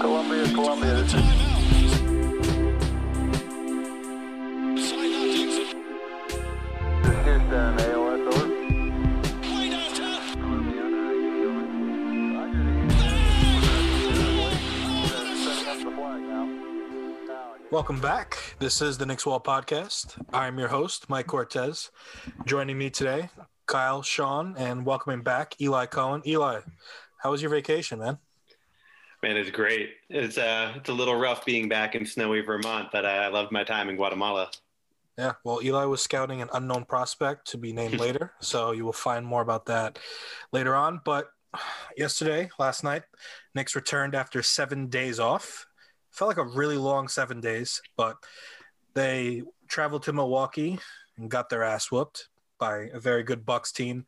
Columbia, Columbia. This is Welcome back. This is the Knicks Wall Podcast. I'm your host, Mike Cortez. Joining me today, Kyle, Shaun, and welcoming back Eli Cohen. Eli, how was your vacation, man? Man, it's great. It's uh, it's a little rough being back in snowy Vermont, but I loved my time in Guatemala. Yeah, well, Eli was scouting an unknown prospect to be named later, so you will find more about that later on. But yesterday, last night, Knicks returned after seven days off. Felt like a really long seven days, but they traveled to Milwaukee and got their ass whooped by a very good Bucks team.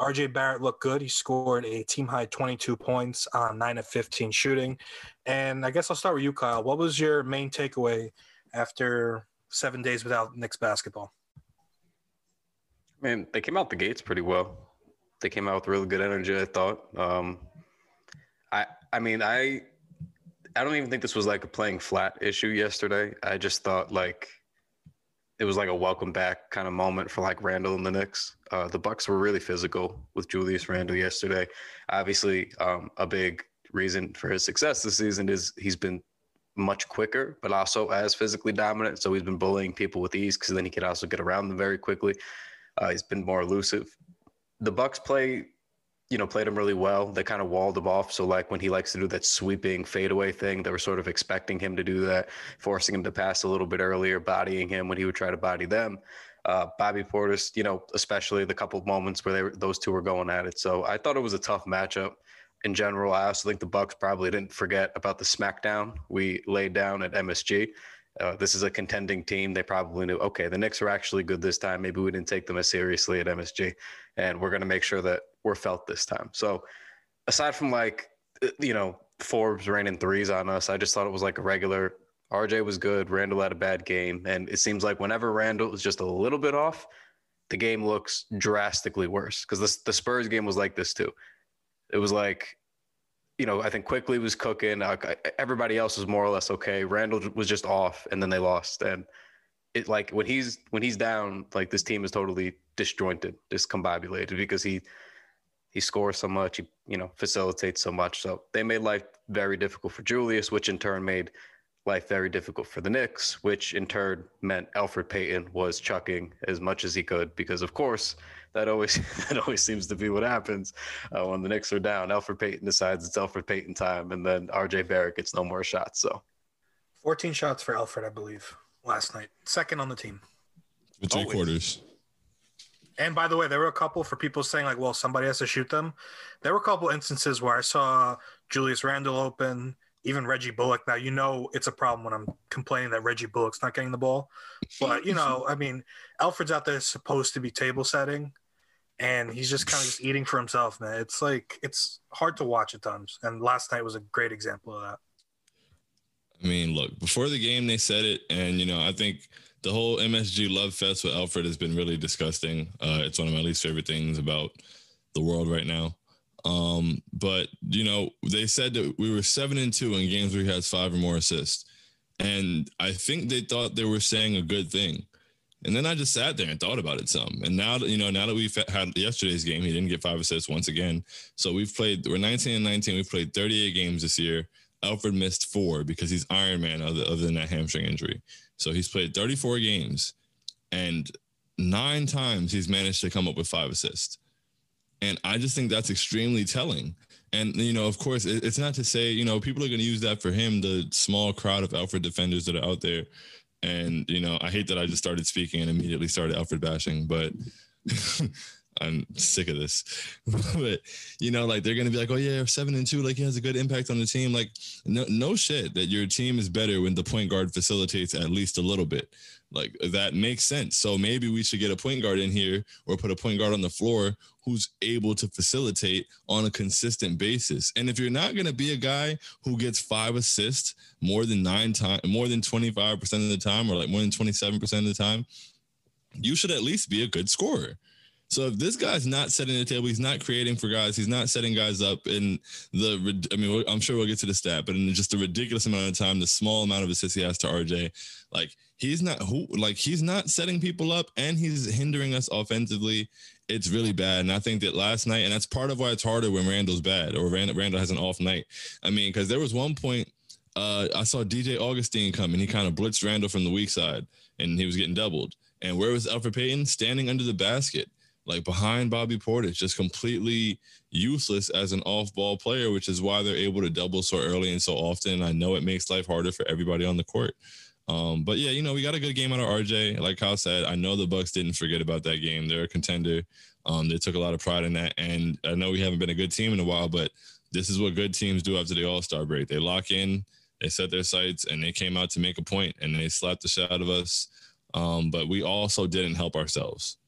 RJ Barrett looked good. He scored a team high 22 points on 9 of 15 shooting. And I guess I'll start with you, Kyle. What was your main takeaway after seven days without Knicks basketball? Man, they came out the gates pretty well. They came out with really good energy. I thought. Um, I I mean I I don't even think this was like a playing flat issue yesterday. I just thought like it was like a welcome back kind of moment for like Randle and the Knicks. Uh, the Bucks were really physical with Julius Randle yesterday. Obviously, um, a big reason for his success this season is he's been much quicker, but also as physically dominant. So he's been bullying people with ease because then he could also get around them very quickly. Uh, he's been more elusive. The Bucks play, you know, played him really well. They kind of walled him off. So like when he likes to do that sweeping fadeaway thing, they were sort of expecting him to do that, forcing him to pass a little bit earlier, bodying him when he would try to body them. Uh, Bobby Portis, you know, especially the couple of moments where they were, those two were going at it. So I thought it was a tough matchup in general. I also think the Bucks probably didn't forget about the smackdown we laid down at MSG. Uh, this is a contending team. They probably knew, okay, the Knicks are actually good this time. Maybe we didn't take them as seriously at MSG, and we're going to make sure that we're felt this time. So, aside from like, uh, you know, Forbes raining threes on us, I just thought it was like a regular. RJ was good. Randle had a bad game, and it seems like whenever Randle is just a little bit off, the game looks drastically worse. Because the the Spurs game was like this too. It was like you know, I think Quickley was cooking. Uh, everybody else was more or less okay. Randle was just off, and then they lost. And it like when he's when he's down, like this team is totally disjointed, discombobulated because he he scores so much, he you know facilitates so much. So they made life very difficult for Julius, which in turn made life very difficult for the Knicks, which in turn meant Elfrid Payton was chucking as much as he could because, of course, that always that always seems to be what happens uh, when the Knicks are down. Elfrid Payton decides it's Elfrid Payton time, and then R.J. Barrett gets no more shots. So 14 shots for Elfrid, I believe, last night. Second on the team. For three Always. quarters. And by the way, there were a couple for people saying, like, well, somebody has to shoot them. There were a couple instances where I saw Julius Randle open, even Reggie Bullock. Now, you know, it's a problem when I'm complaining that Reggie Bullock's not getting the ball. But, you know, I mean, Elfrid's out there supposed to be table setting, and he's just kind of just eating for himself, man. It's like, it's hard to watch at times. And last night was a great example of that. I mean, look, before the game, they said it. And, you know, I think the whole MSG love fest with Elfrid has been really disgusting. Uh, it's one of my least favorite things about the world right now. Um, but, you know, they said that we were seven and two in games where he has five or more assists. And I think they thought they were saying a good thing. And then I just sat there and thought about it some. And now, that you know, now that we've had yesterday's game, he didn't get five assists once again. So we've played, we're 19 and 19. We've played 38 games this year. Elfrid missed four because he's Iron Man other, other than that hamstring injury. So he's played 34 games and nine times he's managed to come up with five assists. And I just think that's extremely telling. And, you know, of course, it, it's not to say, you know, people are going to use that for him, the small crowd of Elfrid defenders that are out there. And, you know, I hate that I just started speaking and immediately started Elfrid bashing, but I'm sick of this. but you know, like they're gonna be like, oh yeah, seven and two, like he has a good impact on the team. Like, no, no shit that your team is better when the point guard facilitates at least a little bit. Like that makes sense. So maybe we should get a point guard in here or put a point guard on the floor who's able to facilitate on a consistent basis. And if you're not gonna be a guy who gets five assists more than nine times, more than 25% of the time, or like more than 27% of the time, you should at least be a good scorer. So if this guy's not setting the table, he's not creating for guys, he's not setting guys up in the. I mean, I'm sure we'll get to the stat, but in just a ridiculous amount of time, the small amount of assists he has to RJ, like he's not who, like he's not setting people up, and he's hindering us offensively. It's really bad, and I think that last night, and that's part of why it's harder when Randle's bad or Randle, Randle has an off night. I mean, because there was one point uh, I saw DJ Augustin come and he kind of blitzed Randle from the weak side and he was getting doubled. And where was Elfrid Payton? Standing under the basket, like behind Bobby Portis, just completely useless as an off ball player, which is why they're able to double so early and so often. I know it makes life harder for everybody on the court. Um, but yeah, you know, we got a good game out of RJ. Like Kyle said, I know the Bucks didn't forget about that game. They're a contender. Um, they took a lot of pride in that. And I know we haven't been a good team in a while, but this is what good teams do after the All Star break. They lock in, they set their sights, and they came out to make a point, and they slapped the shit out of us. Um, but we also didn't help ourselves.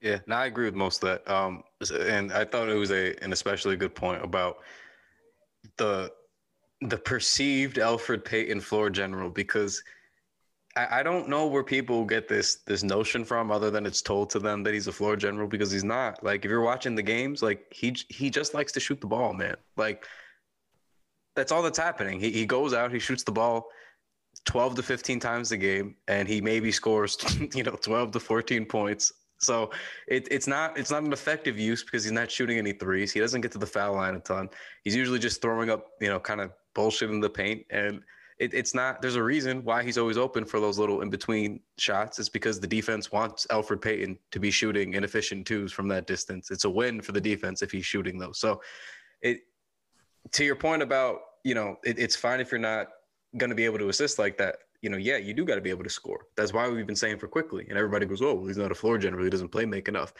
Yeah, no, I agree with most of that. Um, and I thought it was a an especially good point about the the perceived Elfrid Payton floor general because I, I don't know where people get this this notion from other than it's told to them that he's a floor general because he's not. Like if you're watching the games, like he he just likes to shoot the ball, man. Like that's all that's happening. He he goes out, he shoots the ball 12 to 15 times a game and he maybe scores you know 12 to 14 points so it, it's not it's not an effective use because he's not shooting any threes. He doesn't get to the foul line a ton. He's usually just throwing up you know kind of bullshit in the paint. And it, it's not there's a reason why he's always open for those little in between shots. It's because the defense wants elfrid payton to be shooting inefficient twos from that distance. It's a win for the defense if he's shooting those. So it to your point about you know it, it's fine if you're not going to be able to assist like that, you know, yeah, you do got to be able to score. That's why we've been saying for Quickley. And everybody goes, oh, well, he's not a floor general. He doesn't play make enough.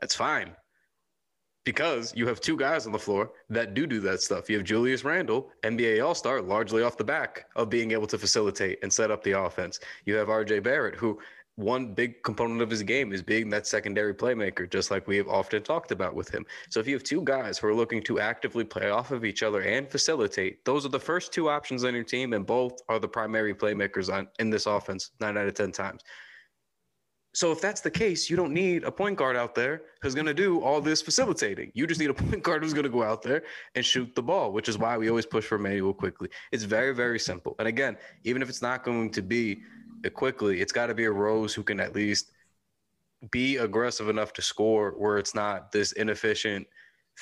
That's fine. Because you have two guys on the floor that do do that stuff. You have Julius Randle, NBA All Star, largely off the back of being able to facilitate and set up the offense. You have RJ Barrett, who one big component of his game is being that secondary playmaker, just like we have often talked about with him. So if you have two guys who are looking to actively play off of each other and facilitate, those are the first two options on your team, and both are the primary playmakers on in this offense nine out of ten times. So if that's the case, you don't need a point guard out there who's going to do all this facilitating. You just need a point guard who's going to go out there and shoot the ball, which is why we always push for Manuel Quickley. It's very, very simple. And again, even if it's not going to be Quickley, it's got to be a Rose who can at least be aggressive enough to score where it's not this inefficient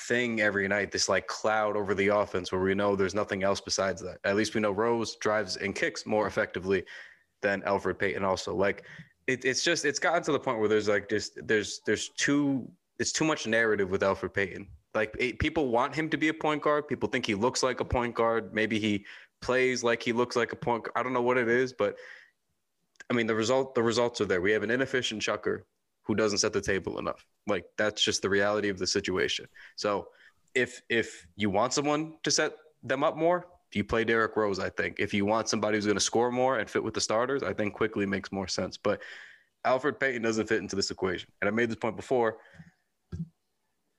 thing every night, this like cloud over the offense where we know there's nothing else besides that. At least we know Rose drives and kicks more effectively than Elfrid Payton also. Like it, it's just it's gotten to the point where there's like just there's there's too it's too much narrative with Elfrid Payton. Like it, people want him to be a point guard. People think he looks like a point guard. Maybe he plays like he looks like a point. I don't know what it is, but I mean the result the results are there. We have an inefficient chucker who doesn't set the table enough. Like that's just the reality of the situation. So if if you want someone to set them up more, you play Derrick Rose, I think. If you want somebody who's going to score more and fit with the starters, I think Quickley makes more sense. But Elfrid Payton doesn't fit into this equation. And I made this point before.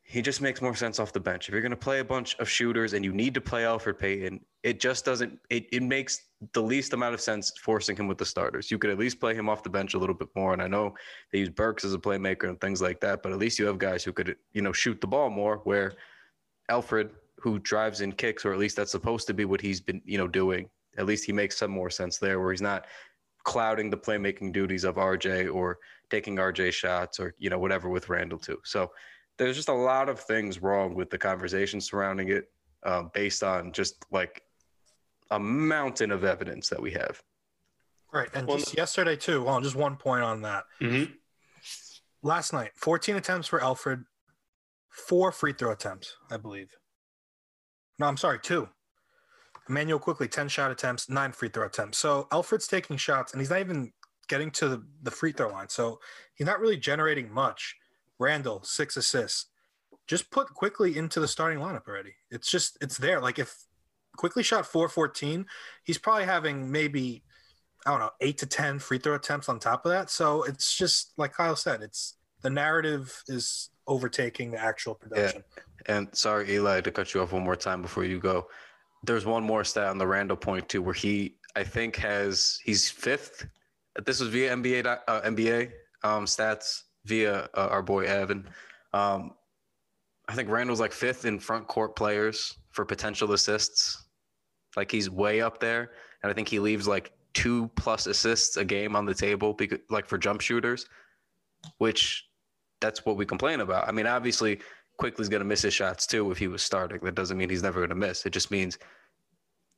He just makes more sense off the bench. If you're going to play a bunch of shooters and you need to play Elfrid Payton, it just doesn't, it, it makes the least amount of sense forcing him with the starters. You could at least play him off the bench a little bit more. And I know they use Burks as a playmaker and things like that, but at least you have guys who could, you know, shoot the ball more where Elfrid who drives in kicks, or at least that's supposed to be what he's been, you know, doing. At least he makes some more sense there, where he's not clouding the playmaking duties of RJ or taking RJ shots or you know whatever with Randle too. So there's just a lot of things wrong with the conversation surrounding it, um, based on just like a mountain of evidence that we have. Right. And Well, just yesterday, too. Well, just one point on that. Mm-hmm. Last night, 14 attempts for Elfrid, four free throw attempts, I believe. No, I'm sorry, two. Immanuel Quickley, 10 shot attempts, nine free throw attempts. So Elfrid's taking shots and he's not even getting to the, the free throw line. So he's not really generating much. Randle, six assists. Just put Quickley into the starting lineup already. It's just, it's there. Like if Quickley shot 414, he's probably having maybe, I don't know, eight to 10 free throw attempts on top of that. So it's just like Kyle said, it's the narrative is overtaking the actual production. Yeah. And sorry, Eli, to cut you off one more time before you go. There's one more stat on the Randle point too, where he I think has he's fifth this was via NBA uh, NBA um, stats via uh, our boy Evan. Um, I think Randle's like fifth in front court players for potential assists. Like he's way up there, and I think he leaves like two plus assists a game on the table, because, like for jump shooters, which that's what we complain about. I mean, obviously, Quickley's going to miss his shots too if he was starting. That doesn't mean he's never going to miss. It just means,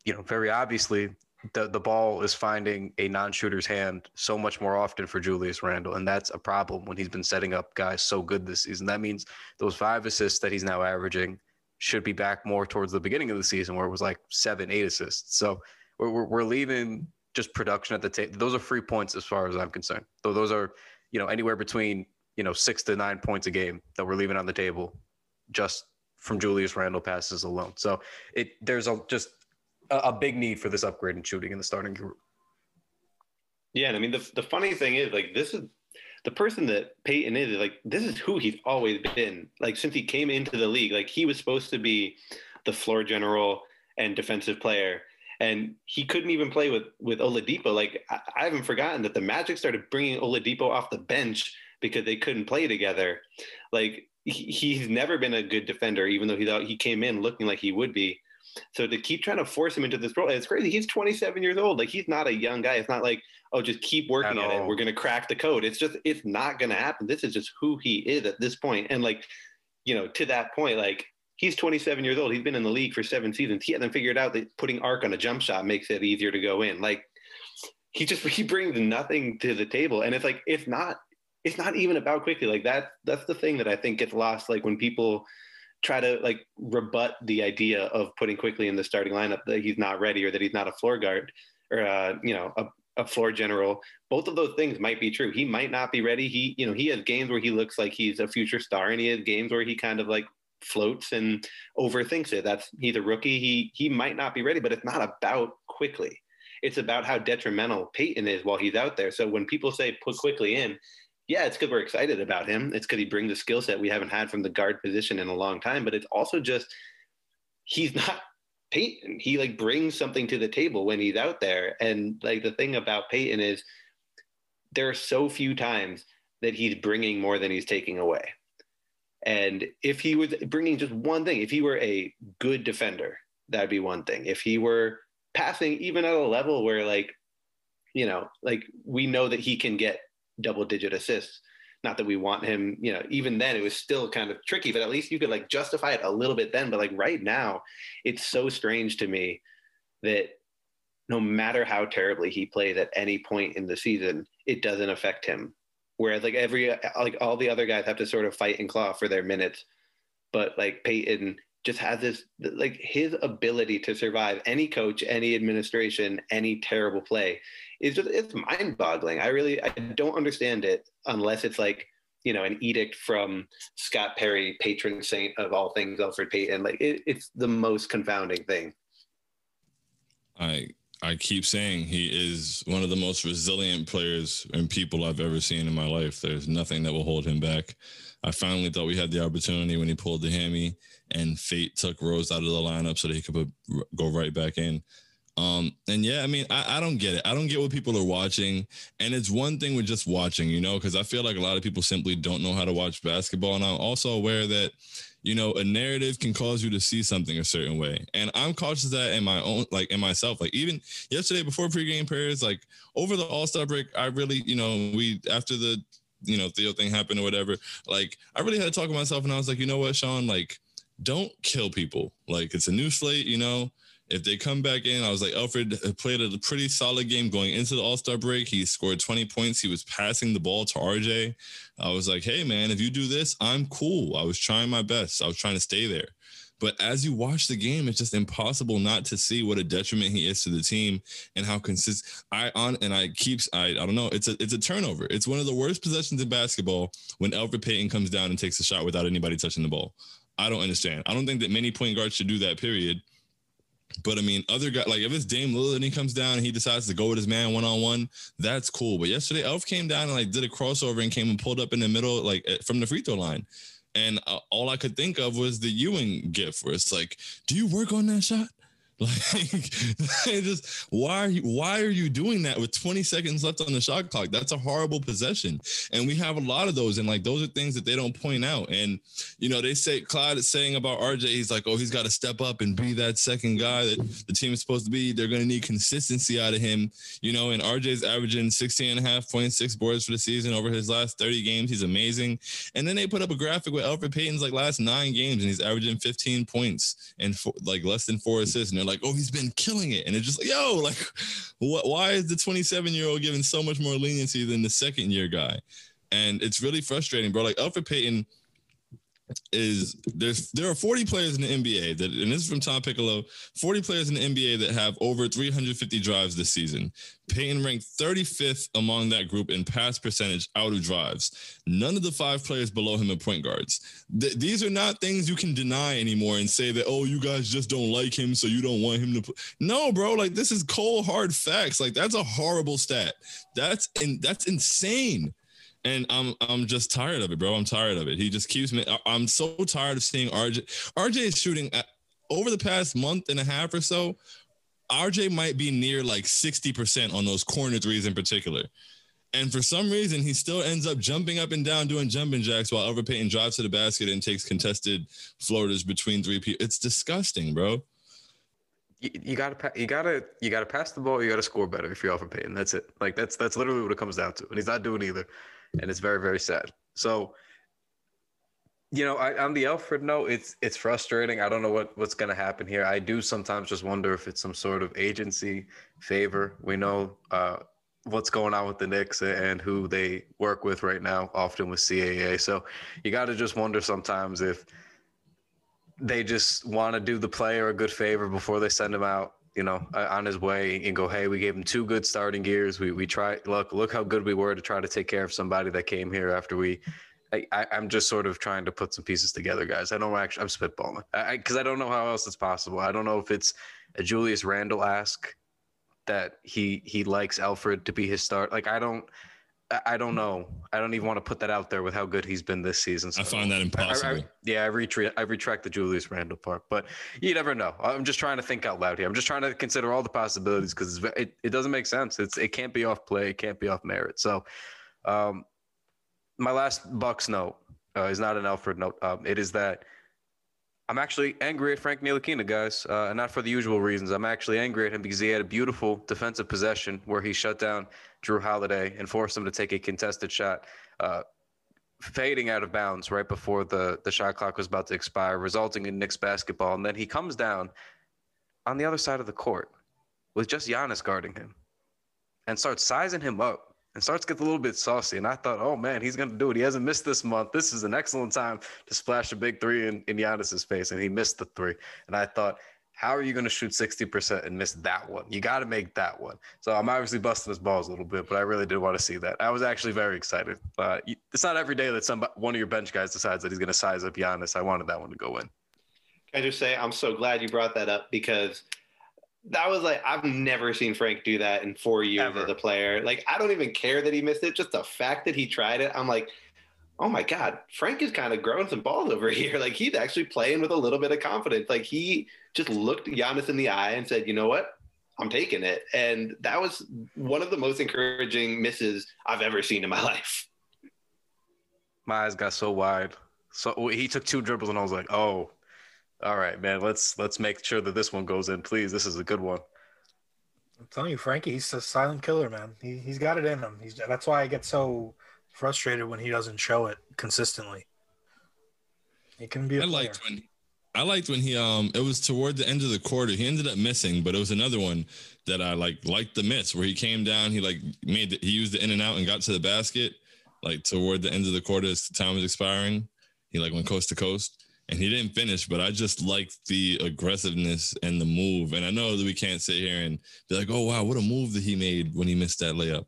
you know, very obviously, the the ball is finding a non-shooter's hand so much more often for Julius Randle, and that's a problem when he's been setting up guys so good this season. That means those five assists that he's now averaging should be back more towards the beginning of the season where it was like seven, eight assists. So we're we're, leaving just production at the table. Those are free points as far as I'm concerned. Though those are, you know, anywhere between you know six to nine points a game that we're leaving on the table, just from Julius Randle passes alone. So it there's a just a, big need for this upgrade in shooting in the starting group. Yeah, and I mean the the funny thing is like this is the person that Payton is like this is who he's always been. Like since he came into the league, like he was supposed to be the floor general and defensive player. And he couldn't even play with with Oladipo. Like I, I haven't forgotten that the Magic started bringing Oladipo off the bench because they couldn't play together. Like he, he's never been a good defender, even though he thought he came in looking like he would be. So to keep trying to force him into this role, it's crazy. He's 27 years old. Like he's not a young guy. It's not like, oh, just keep working At at, it. We're gonna crack the code. It's just it's not gonna happen. This is just who he is at this point. And like, you know, to that point, like he's 27 years old. He's been in the league for seven seasons. He hasn't figured out that putting arc on a jump shot makes it easier to go in. Like he just he brings nothing to the table. And it's like it's not it's not even about Quickley. Like that that's the thing that I think gets lost. Like when people try to like rebut the idea of putting Quickley in the starting lineup that he's not ready or that he's not a floor guard or uh, you know a, a floor general. Both of those things might be true. He might not be ready. He you know he has games where he looks like he's a future star and he has games where he kind of like floats and overthinks it. That's he's a rookie. He he might not be ready but it's not about Quickley. It's about how detrimental Payton is while he's out there. So when people say put Quickley in yeah, it's because we're excited about him. It's because he brings a skill set we haven't had from the guard position in a long time. But it's also just he's not Payton. He like brings something to the table when he's out there. And like the thing about Payton is there are so few times that he's bringing more than he's taking away. And if he was bringing just one thing, if he were a good defender, that'd be one thing. If he were passing even at a level where like, you know, like we know that he can get double digit assists. Not that we want him, you know, even then it was still kind of tricky, but at least you could like justify it a little bit then. But like right now, it's so strange to me that no matter how terribly he plays at any point in the season, it doesn't affect him. Whereas like every like all the other guys have to sort of fight and claw for their minutes, but like Payton just has this like his ability to survive any coach, any administration, any terrible play is just it's mind boggling. I really I don't understand it unless it's like you know an edict from Scott Perry, patron saint of all things Elfrid Payton. Like it, it's the most confounding thing. I I keep saying he is one of the most resilient players and people I've ever seen in my life. There's nothing that will hold him back. I finally thought we had the opportunity when he pulled the hammy and fate took Rose out of the lineup so that he could put, go right back in. Um, and yeah, I mean, I, I don't get it. I don't get what people are watching. And it's one thing with just watching, you know, because I feel like a lot of people simply don't know how to watch basketball. And I'm also aware that, you know, a narrative can cause you to see something a certain way. And I'm cautious of that in my own, like in myself. Like even yesterday before pregame prayers, like over the All Star break, I really, you know, we after the, you know, Theo thing happened or whatever, like I really had to talk to myself and I was like, you know what, Shaun, like, don't kill people. Like it's a new slate, you know. If they come back in, I was like, Elfrid played a pretty solid game going into the All Star break. He scored 20 points. He was passing the ball to RJ. I was like, hey, man, if you do this, I'm cool. I was trying my best. I was trying to stay there. But as you watch the game, it's just impossible not to see what a detriment he is to the team and how consistent. I on and I keeps I I don't know. It's a it's a turnover. It's one of the worst possessions in basketball when Elfrid Payton comes down and takes a shot without anybody touching the ball. I don't understand. I don't think that many point guards should do that. Period. But I mean, other guy like if it's Dame Lillard and he comes down and he decides to go with his man one on one, that's cool. But yesterday, Elf came down and like did a crossover and came and pulled up in the middle, like eh, from the free throw line. And uh, all I could think of was the Ewing gif, where it's like, "Do you work on that shot? Like, just why are you why are you doing that with 20 seconds left on the shot clock? That's a horrible possession, and we have a lot of those. And like those are things that they don't point out. And you know, they say Clyde is saying about RJ, he's like, oh, he's got to step up and be that second guy that the team is supposed to be. They're going to need consistency out of him. You know, and RJ's averaging 16 and a half point six boards for the season over his last 30 games. He's amazing. And then they put up a graphic with Elfrid Payton's like last nine games, and he's averaging 15 points and like less than four assists. And they're like, oh, he's been killing it. And it's just like, yo, like, what? Why is the 27 year old given so much more leniency than the second year guy? And it's really frustrating, bro. Like Elfrid Payton is there's there are 40 players in the NBA that and this is from Tom Piccolo 40 players in the NBA that have over 350 drives this season. Payton ranked 35th among that group in pass percentage out of drives. None of the five players below him are point guards. Th- these are not things you can deny anymore and say that oh you guys just don't like him so you don't want him to. No, bro, like this is cold hard facts. Like that's a horrible stat. That's in that's insane and I'm I'm just tired of it, bro. I'm tired of it. He just keeps me. I'm so tired of seeing RJ. RJ is shooting at, over the past month and a half or so. RJ might be near like 60% on those corner threes in particular. And for some reason, he still ends up jumping up and down doing jumping jacks while Elfrid Payton drives to the basket and takes contested floaters between three people. It's disgusting, bro. You, you gotta you gotta you gotta pass the ball. You gotta score better if you're Elfrid Payton. That's it. Like that's that's literally what it comes down to. And he's not doing either and it's very very sad. So, you know, I, on the Elfrid note, it's it's frustrating. I don't know what what's going to happen here. I do sometimes just wonder if it's some sort of agency favor. We know uh, what's going on with the Knicks and who they work with right now, often with CAA. So you got to just wonder sometimes if they just want to do the player a good favor before they send him out you know, uh, on his way and go, hey, we gave him two good starting years. We we tried look look how good we were to try to take care of somebody that came here after we. I, am just sort of trying to put some pieces together, guys. I don't actually. I'm spitballing because I, I don't know how else it's possible. I don't know if it's a Julius Randle ask that he he likes Elfrid to be his start. Like I don't. I don't know. I don't even want to put that out there with how good he's been this season. So I find that impossible. I, I, yeah, I retract. I retract the Julius Randle part, but you never know. I'm just trying to think out loud here. I'm just trying to consider all the possibilities because it, it doesn't make sense. It's it can't be off play. It can't be off merit. So, um, my last Bucks note uh, is not an Elfrid note. Um, it is that I'm actually angry at Frank Ntilikina, guys, uh, not for the usual reasons. I'm actually angry at him because he had a beautiful defensive possession where he shut down Jrue Holiday and forced him to take a contested shot, uh, fading out of bounds right before the, the shot clock was about to expire, resulting in Knicks basketball. And then he comes down on the other side of the court with just Giannis guarding him and starts sizing him up and starts to get a little bit saucy. And I thought, oh man, he's going to do it. He hasn't missed this month. This is an excellent time to splash a big three in, in Giannis's face. And he missed the three. And I thought, how are you going to shoot 60% and miss that one? You got to make that one. So I'm obviously busting his balls a little bit, but I really did want to see that. I was actually very excited. Uh, it's not every day that some one of your bench guys decides that he's going to size up Giannis. I wanted that one to go in. Can I just say, I'm so glad you brought that up because – that was like I've never seen Frank do that in four years Ever. as a player. Like I don't even care that he missed it. Just the fact that he tried it, I'm like, oh my god, Frank is kind of growing some balls over here. Like he's actually playing with a little bit of confidence. Like he just looked Giannis in the eye and said, you know what, I'm taking it. And that was one of the most encouraging misses I've ever seen in my life. My eyes got so wide. So he took two dribbles and I was like, oh, all right, man. Let's let's make sure that this one goes in, please. This is a good one. I'm telling you, Frankie, he's a silent killer, man. He he's got it in him. He's that's why I get so frustrated when he doesn't show it consistently. He can be. I liked when I liked when he um it was toward the end of the quarter. He ended up missing, but it was another one that I like liked the miss where he came down. He like made the, he used the in and out and got to the basket like toward the end of the quarter as the time was expiring. He like went coast to coast and he didn't finish, but I just like the aggressiveness and the move. And I know that we can't sit here and be like, oh, wow, what a move that he made when he missed that layup.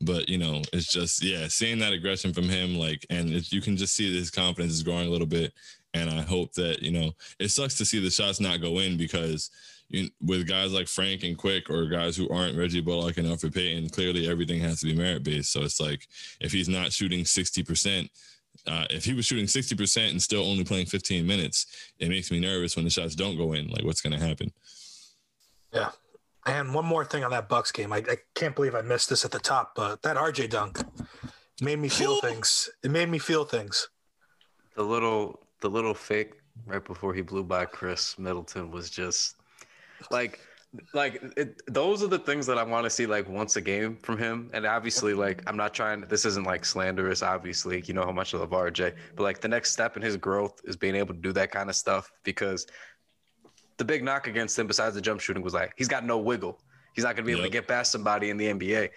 But, you know, it's just, yeah, seeing that aggression from him, like, and it, you can just see that his confidence is growing a little bit. And I hope that, you know, it sucks to see the shots not go in because you, with guys like Frank and Quick or guys who aren't Reggie Bullock and Elfrid Payton, clearly everything has to be merit based. So it's like if he's not shooting 60%, uh, if he was shooting 60% and still only playing 15 minutes, it makes me nervous when the shots don't go in. Like, what's going to happen? Yeah. And one more thing on that Bucks game. I, I can't believe I missed this at the top, but that RJ dunk made me feel things. It made me feel things. The little the little fake right before he blew by Khris Middleton was just like like it, those are the things that I want to see like once a game from him. And obviously, like I'm not trying. This isn't like slanderous. Obviously, you know how much I love RJ, but like the next step in his growth is being able to do that kind of stuff because the big knock against him, besides the jump shooting, was like he's got no wiggle. He's not going to be able Yep. to get past somebody in the NBA.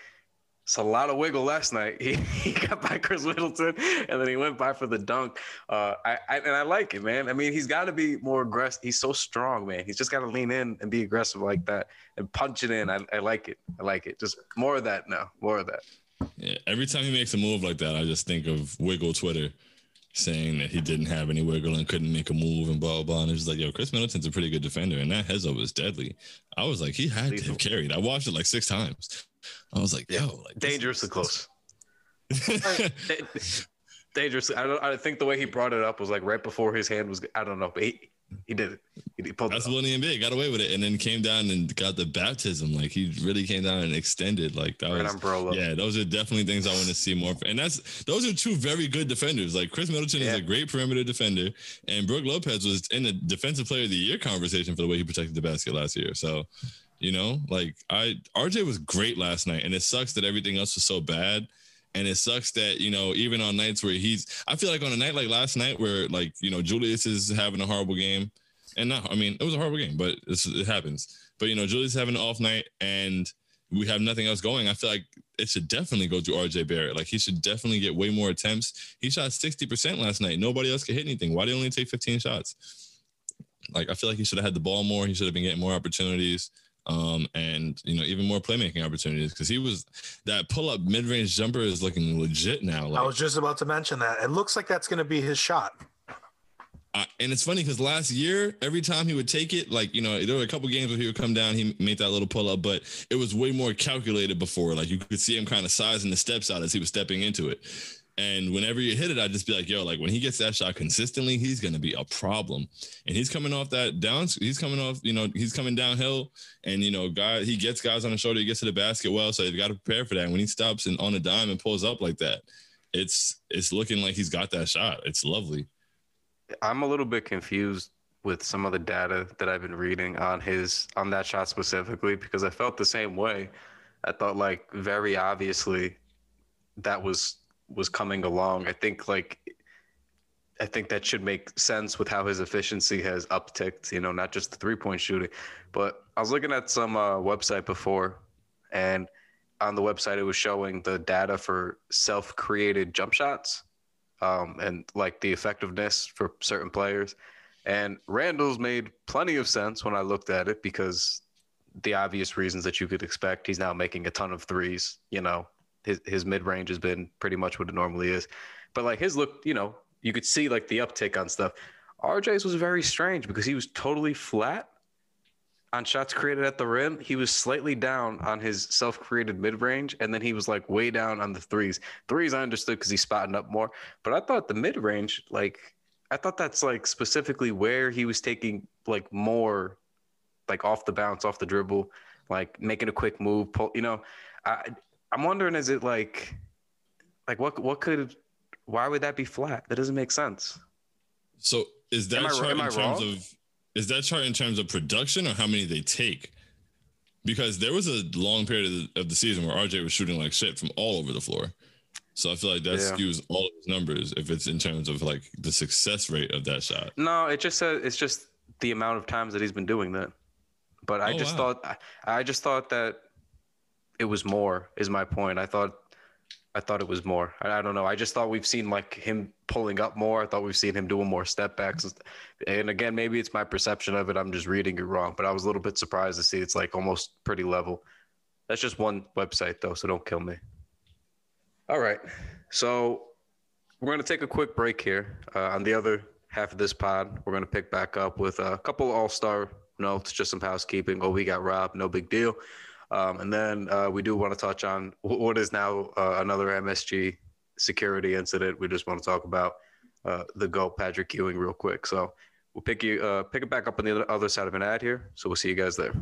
It's a lot of wiggle last night. He, he got by Khris Middleton and then he went by for the dunk. Uh, I, I and I like it, man. I mean, he's got to be more aggressive. He's so strong, man. He's just got to lean in and be aggressive like that and punch it in. I, I like it. I like it. Just more of that now. More of that. Yeah, every time he makes a move like that, I just think of Wiggle Twitter saying that he didn't have any wiggle and couldn't make a move and blah blah blah. And it's like, yo, Khris Middleton's a pretty good defender, and that heads up was deadly. I was like, he had to have carried. I watched it like six times. I was like, yo, like Dangerously close. Da- Dangerously. I don't. I think the way he brought it up was like right before his hand was. I don't know, but he he did it. He, pulled That's when the NBA got away with it, and then came down and got the baptism. Like he really came down and extended. Like that Right was Yeah, those are definitely things I want to see more. And that's those are two very good defenders. Like Khris Middleton Yeah. is a great perimeter defender, and Brook Lopez was in the defensive player of the year conversation for the way he protected the basket last year. So, you know, like I RJ was great last night, and it sucks that everything else was so bad. And it sucks that, you know, even on nights where he's I feel like on a night like last night where like, you know, Julius is having a horrible game. And not I mean, it was a horrible game, but it happens. But you know, Julius having an off night and we have nothing else going. I feel like it should definitely go to RJ Barrett. Like he should definitely get way more attempts. He shot 60% last night. Nobody else could hit anything. Why did he only take 15 shots? Like I feel like he should have had the ball more. He should have been getting more opportunities. Um, and you know, even more playmaking opportunities because he was that pull up mid range jumper is looking legit now. Like, I was just about to mention that. It looks like that's going to be his shot. I, and it's funny because last year, every time he would take it, like you know, there were a couple games where he would come down, he made that little pull up, but it was way more calculated before. Like you could see him kind of sizing the steps out as he was stepping into it. And whenever you hit it, I'd just be like, yo, like when he gets that shot consistently, he's gonna be a problem. And he's coming off that down, he's coming off, you know, he's coming downhill, and you know, guy, he gets guys on the shoulder, he gets to the basket well, so they've got to prepare for that. And when he stops and on a dime and pulls up like that, it's it's looking like he's got that shot. It's lovely. I'm a little bit confused with some of the data that I've been reading on his on that shot specifically because I felt the same way. I thought like very obviously that was was coming along. I think like I think that should make sense with how his efficiency has upticked, you know, not just the three-point shooting. But I was looking at some uh, website before and on the website it was showing the data for self-created jump shots um, and like the effectiveness for certain players. And Randle's made plenty of sense when I looked at it because the obvious reasons that you could expect. He's now making a ton of threes. You know, his his mid range has been pretty much what it normally is. But like his look, you know, you could see like the uptick on stuff. RJ's was very strange because he was totally flat on shots created at the rim. He was slightly down on his self-created mid-range, and then he was like way down on the threes. Threes I understood because he's spotting up more, but I thought the mid-range, like I thought that's like specifically where he was taking like more, like off the bounce, off the dribble, like making a quick move. Pull, you know, I I'm wondering is it like, like what what could, why would that be flat? That doesn't make sense. So is that Am I- chart am in I terms wrong? of is that chart in terms of production or how many they take? Because there was a long period of the, of the season where RJ was shooting like shit from all over the floor. So I feel like that Yeah. skews all of his numbers if it's in terms of like the success rate of that shot. No, it just says it's just the amount of times that he's been doing that. But I Oh, just wow. thought I, I just thought that it was more is my point. I thought I thought it was more. I, I don't know. I just thought we've seen like him pulling up more. I thought we've seen him doing more step backs. and again, maybe it's my perception of it. I'm just reading it wrong. But I was a little bit surprised to see it's like almost pretty level. That's just one website though, so don't kill me. All right. So we're going to take a quick break here. Uh, on the other half of this pod, we're going to pick back up with a couple all star notes, just some housekeeping. Oh, we got robbed, no big deal. Um, and then uh, we do want to touch on what is now uh, another MSG security incident. We just want to talk about uh, the GOAT, Patrick Ewing, real quick. So we'll pick you uh, pick it back up on the other- side of an ad here. So we'll see you guys there.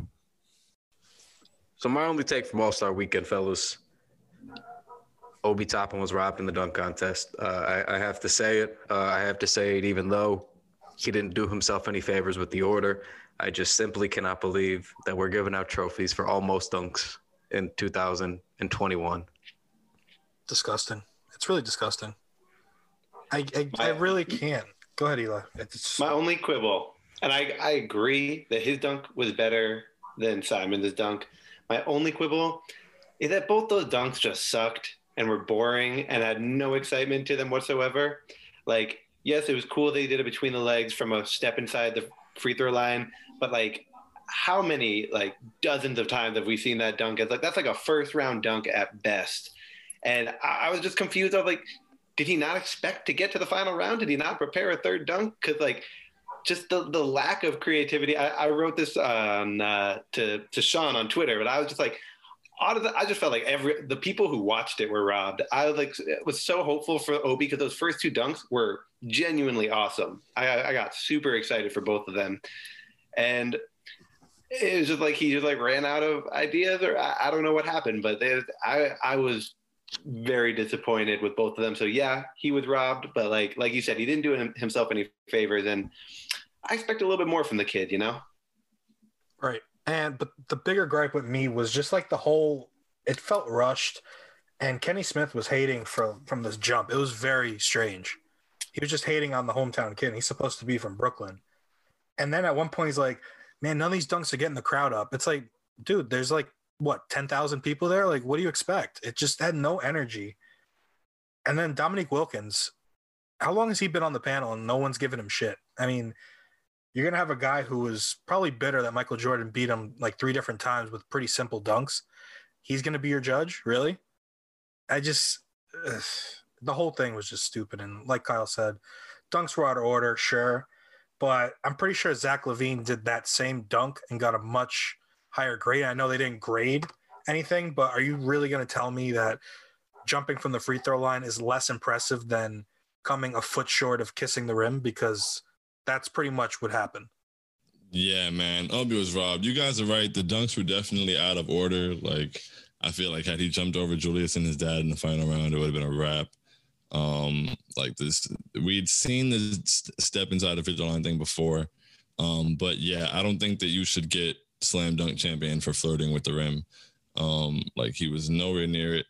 So my only take from All Star Weekend, fellas. Obi Toppin was robbed in the dunk contest. Uh, I, I have to say it. Uh, I have to say it, even though he didn't do himself any favors with the order. I just simply cannot believe that we're giving out trophies for almost dunks in 2021. Disgusting. It's really disgusting. I I, I really can't. Go ahead, Eli. It's, My only quibble, and I, I agree that his dunk was better than Simon's dunk. My only quibble is that both those dunks just sucked and were boring and had no excitement to them whatsoever. Like, yes, it was cool they did it between the legs from a step inside the free throw line, but like, how many like dozens of times have we seen that dunk? It's like that's like a first round dunk at best. And I, I was just confused. I was like, did he not expect to get to the final round? Did he not prepare a third dunk? Because like just the, the lack of creativity. I, I wrote this on uh, to to Shaun on Twitter, but I was just like, out of the, I just felt like every the people who watched it were robbed. I like was so hopeful for Obi because those first two dunks were genuinely awesome. I, I got super excited for both of them, and it was just like he just like ran out of ideas, or I, I don't know what happened, but they, I I was very disappointed with both of them. So yeah, he was robbed, but like like you said, he didn't do himself any favors, and I expect a little bit more from the kid. You know, Right. And but the bigger gripe with me was just like the whole it felt rushed and Kenny Smith was hating from from this jump. It was very strange. He was just hating on the hometown kid. He's supposed to be from Brooklyn. And then at one point he's like, "Man, none of these dunks are getting the crowd up." It's like, dude, there's like what, 10,000 people there? Like what do you expect? It just had no energy. And then Dominique Wilkins, how long has he been on the panel and no one's giving him shit? I mean, you're gonna have a guy who was probably bitter that Michael Jordan beat him like three different times with pretty simple dunks. He's gonna be your judge, really? I just ugh, the whole thing was just stupid. And like Kyle said, dunks were out of order, sure, but I'm pretty sure Zach LaVine did that same dunk and got a much higher grade. I know they didn't grade anything, but are you really gonna tell me that jumping from the free throw line is less impressive than coming a foot short of kissing the rim? Because that's pretty much what happened. Yeah, man. Obi was robbed. You guys are right. The dunks were definitely out of order. Like, I feel like had he jumped over Julius and his dad in the final round, it would have been a wrap. Um, like this, we'd seen the step inside the throw line thing before. Um, but yeah, I don't think that you should get slam dunk champion for flirting with the rim. Um, like he was nowhere near it,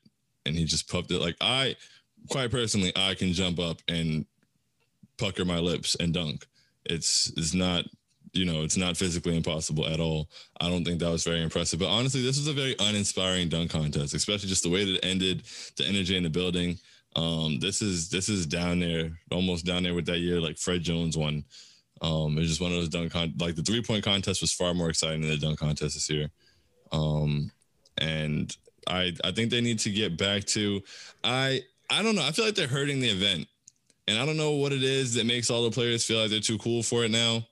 and he just puffed it. Like I, quite personally, I can jump up and pucker my lips and dunk. It's it's not you know, it's not physically impossible at all. I don't think that was very impressive. But honestly, this was a very uninspiring dunk contest, especially just the way that it ended, the energy in the building. Um, this is this is down there, almost down there with that year, like Fred Jones one. Um, it's just one of those dunk con- like the three point contest was far more exciting than the dunk contest this year. Um, and I I think they need to get back to I I don't know. I feel like they're hurting the event. And I don't know what it is that makes all the players feel like they're too cool for it now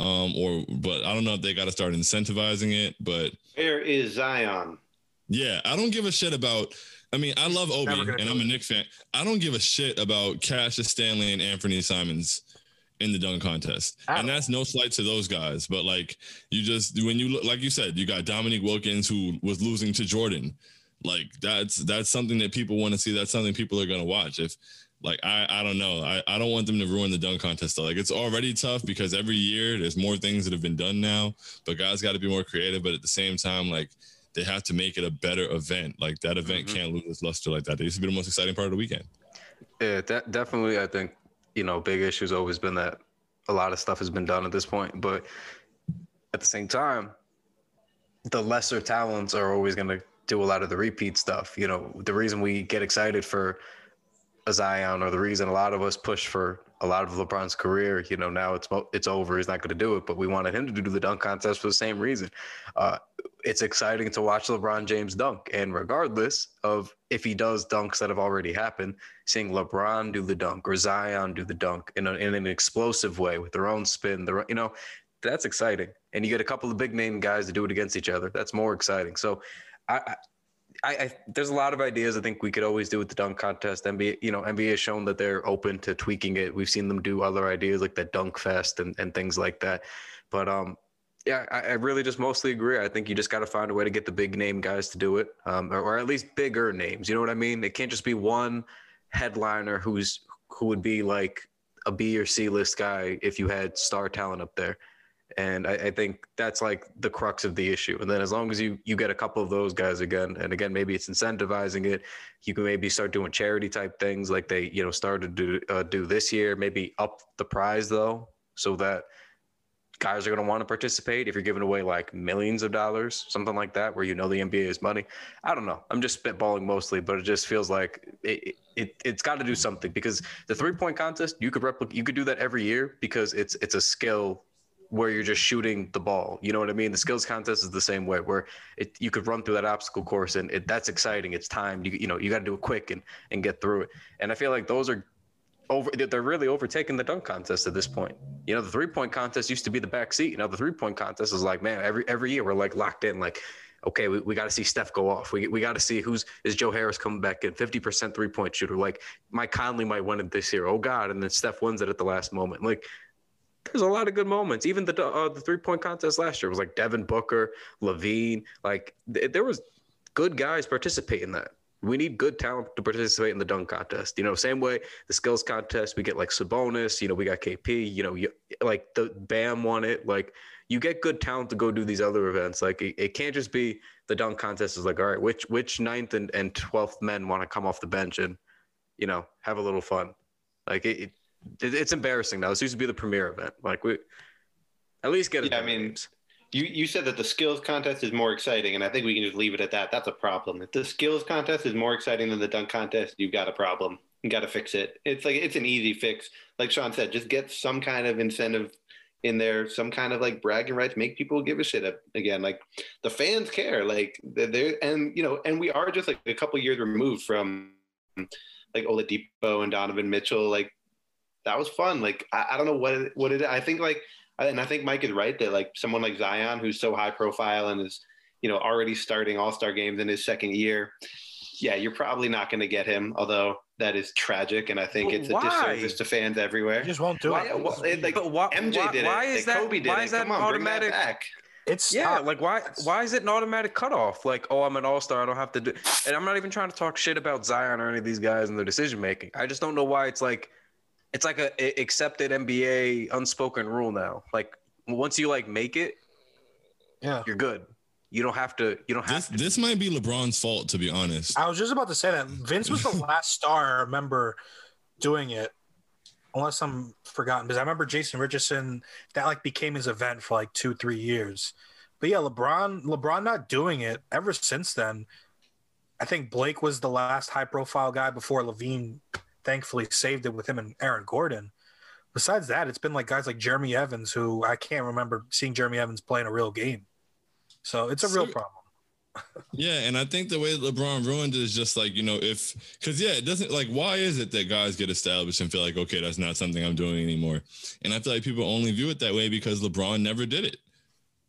um, or but I don't know if they got to start incentivizing it. But where is Zion? yeah, I don't give a shit about. I mean, I love Obi, and I'm a. Knicks fan. I don't give a shit about Cassius Stanley and Anthony Simons in the dunk contest, and that's no slight to those guys. But like, you just when you look, like you said, you got Dominique Wilkins who was losing to Jordan. Like that's that's something that people want to see. That's something people are gonna watch. If like I, I don't know. I, I don't want them to ruin the dunk contest. Though. Like it's already tough because every year there's more things that have been done now, but guys got to be more creative. But at the same time, like they have to make it a better event. Like that event Mhm. can't lose its luster like that. It used to be the most exciting part of the weekend. Yeah, de- definitely. I think you know, big issue's always been that a lot of stuff has been done at this point, but at the same time, the lesser talents are always going to do a lot of the repeat stuff. You know, the reason we get excited for Zion, or the reason a lot of us push for a lot of LeBron's career, you know, now it's it's over. He's not going to do it, but we wanted him to do the dunk contest for the same reason. Uh, it's exciting to watch LeBron James dunk, and regardless of if he does dunks that have already happened, seeing LeBron do the dunk or Zion do the dunk in, a, in an explosive way with their own spin, their you know, that's exciting. And you get a couple of big name guys to do it against each other. That's more exciting. So, I, I, I, there's a lot of ideas I think we could always do with the dunk contest. NBA, you know, NBA has shown that they're open to tweaking it. We've seen them do other ideas like the dunk fest and, and things like that. But um, Yeah, I, I really just mostly agree. I think you just got to find a way to get the big name guys to do it, um, or, or at least bigger names. You know what I mean? It can't just be one headliner who's who would be like a B or C list guy if you had star talent up there. And I, I, think that's like the crux of the issue. And then as long as you you get a couple of those guys again, and again maybe it's incentivizing it, you can maybe start doing charity type things like they you know started to do, uh, do this year. Maybe up the prize though, so that guys are going to want to participate. If you're giving away like millions of dollars, something like that, where you know the NBA is money. I don't know. I'm just spitballing mostly, but it just feels like it, it it's got to do something because the three point contest you could replicate you could do that every year because it's it's a skill where you're just shooting the ball. You know what I mean? The skills contest is the same way where it you could run through that obstacle course and it, that's exciting. It's timed. You you know you got to do it quick and and get through it. And I feel like those are over they're really overtaking the dunk contest at this point. You know, the three point contest used to be the back seat. You know, the three point contest is like, man, every every year we're like locked in, like, okay, we, we got to see Steph go off. We, we got to see who's is Joe Harris coming back in 50% three point shooter. Like Mike Conley might win it this year. Oh God. And then Steph wins it at the last moment. Like there's a lot of good moments. Even the uh, the three point contest last year was like Devin Booker, LaVine. Like th- there was good guys participate in that we need good talent to participate in the dunk contest. You know, same way the skills contest, we get like Sabonis, you know, we got KP, you know, you, like the Bam won it. Like you get good talent to go do these other events. Like it, it can't just be the dunk contest is like, all right, which, which ninth and, and 12th men want to come off the bench and, you know, have a little fun. Like it, it it's embarrassing now. This used to be the premier event. Like we, at least get it. Yeah, I mean, names. You you said that the skills contest is more exciting, and I think we can just leave it at that. That's a problem. If the skills contest is more exciting than the dunk contest, you've got a problem. You got to fix it. It's like it's an easy fix. Like Shaun said, just get some kind of incentive in there, some kind of like bragging rights, make people give a shit again. Like the fans care. Like they're and you know, and we are just like a couple years removed from like Oladipo and Donovan Mitchell. Like that was fun. Like I, I don't know what it, what it. I think like and I think Mike is right that like someone like Zion, who's so high profile and is, you know, already starting All Star games in his second year, yeah, you're probably not going to get him. Although that is tragic, and I think it's why? a disservice to fans everywhere. You just won't do why, it. Well, it like, but why, MJ why, did it. Why is that? Kobe did why it. is that Come on, automatic? bring that back. It's yeah, not. like why why is it an automatic cutoff? Like, oh, I'm an all star, I don't have to do. And I'm not even trying to talk shit about Zion or any of these guys and their decision making. I just don't know why it's like, it's like a, a accepted NBA unspoken rule now. Like once you like make it, yeah, you're good. You don't have to. You don't have This to. this might be LeBron's fault, to be honest. I was just about to say that Vince was the last star I remember doing it, unless I'm forgotten. Because I remember Jason Richardson that like became his event for like two, three years. But yeah, LeBron, LeBron not doing it ever since then. I think Blake was the last high profile guy before LaVine thankfully saved it with him and Aaron Gordon. Besides that, it's been like guys like Jeremy Evans, who I can't remember seeing Jeremy Evans playing a real game. So it's a real See- problem. Yeah, and I think the way LeBron ruined it is just like you know if because yeah, it doesn't like why is it that guys get established and feel like okay, that's not something I'm doing anymore, and I feel like people only view it that way because LeBron never did it,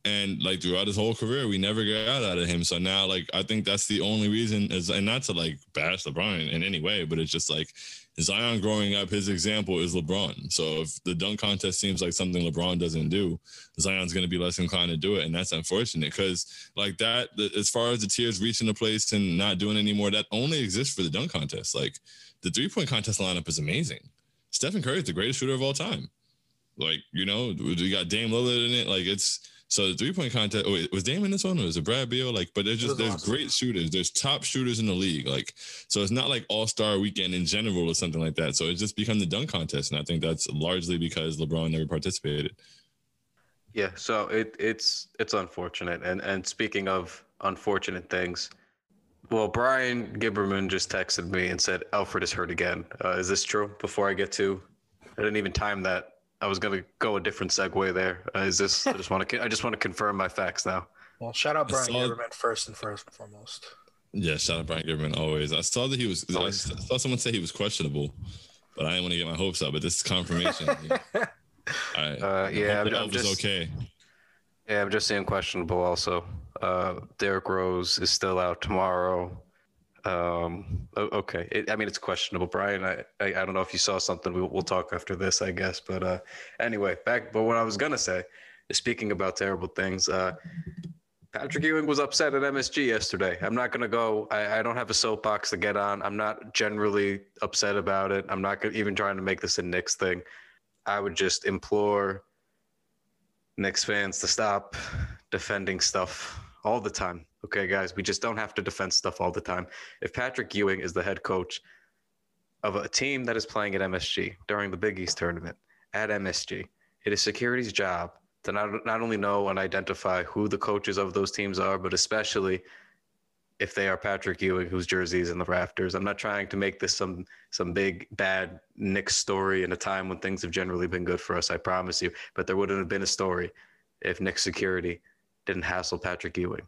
and like throughout his whole career, we never got out of him. So now like I think that's the only reason is and not to like bash LeBron in any way, but it's just like Zion growing up, his example is LeBron. So if the dunk contest seems like something LeBron doesn't do, Zion's going to be less inclined to do it, and that's unfortunate because like that, the, as far as the tiers reaching a place and not doing anymore, that only exists for the dunk contest. Like the three point contest lineup is amazing. Stephen Curry is the greatest shooter of all time. Like you know, we got Dame Lillard in it. Like it's so the three point contest. Oh, wait, was Dame in this one or was it Brad Beal? Like, but there's just there's awesome. great shooters. There's top shooters in the league. Like, so it's not like All Star Weekend in general or something like that. So it's just become the dunk contest, and I think that's largely because LeBron never participated. Yeah, so it it's it's unfortunate. And and speaking of unfortunate things, well, Brian Gibberman just texted me and said Elfrid is hurt again. Uh, is this true? Before I get to, I didn't even time that. I was gonna go a different segue there. Uh, is this? I just want to I just want to confirm my facts now. Well, shout out Brian saw- Gilberman first and first and foremost. Yeah, shout out Brian Gibberman always. I saw that he was. I saw someone say he was questionable, but I didn't want to get my hopes up. But this is confirmation. All right. Uh, yeah, I'm, I'm just okay. yeah, I'm just seeing questionable. Also, uh, Derrick Rose is still out tomorrow. Um, okay, it, I mean it's questionable, Brian. I, I I don't know if you saw something. We'll, we'll talk after this, I guess. But uh, anyway, back. But what I was gonna say is speaking about terrible things, uh, Patrick Ewing was upset at MSG yesterday. I'm not to go. I, I, don't have a soapbox to get on. I'm not generally upset about it. I'm not even trying to make this a Knicks thing. I would just implore Knicks fans to stop defending stuff all the time. Okay, guys, we just don't have to defend stuff all the time. If Patrick Ewing is the head coach of a team that is playing at MSG during the Big East tournament at MSG, it is security's job to not, not only know and identify who the coaches of those teams are, but especially if they are Patrick Ewing, whose jersey is in the rafters. I'm not trying to make this some some big bad Knicks story in a time when things have generally been good for us. I promise you. But there wouldn't have been a story if Knicks security didn't hassle Patrick Ewing.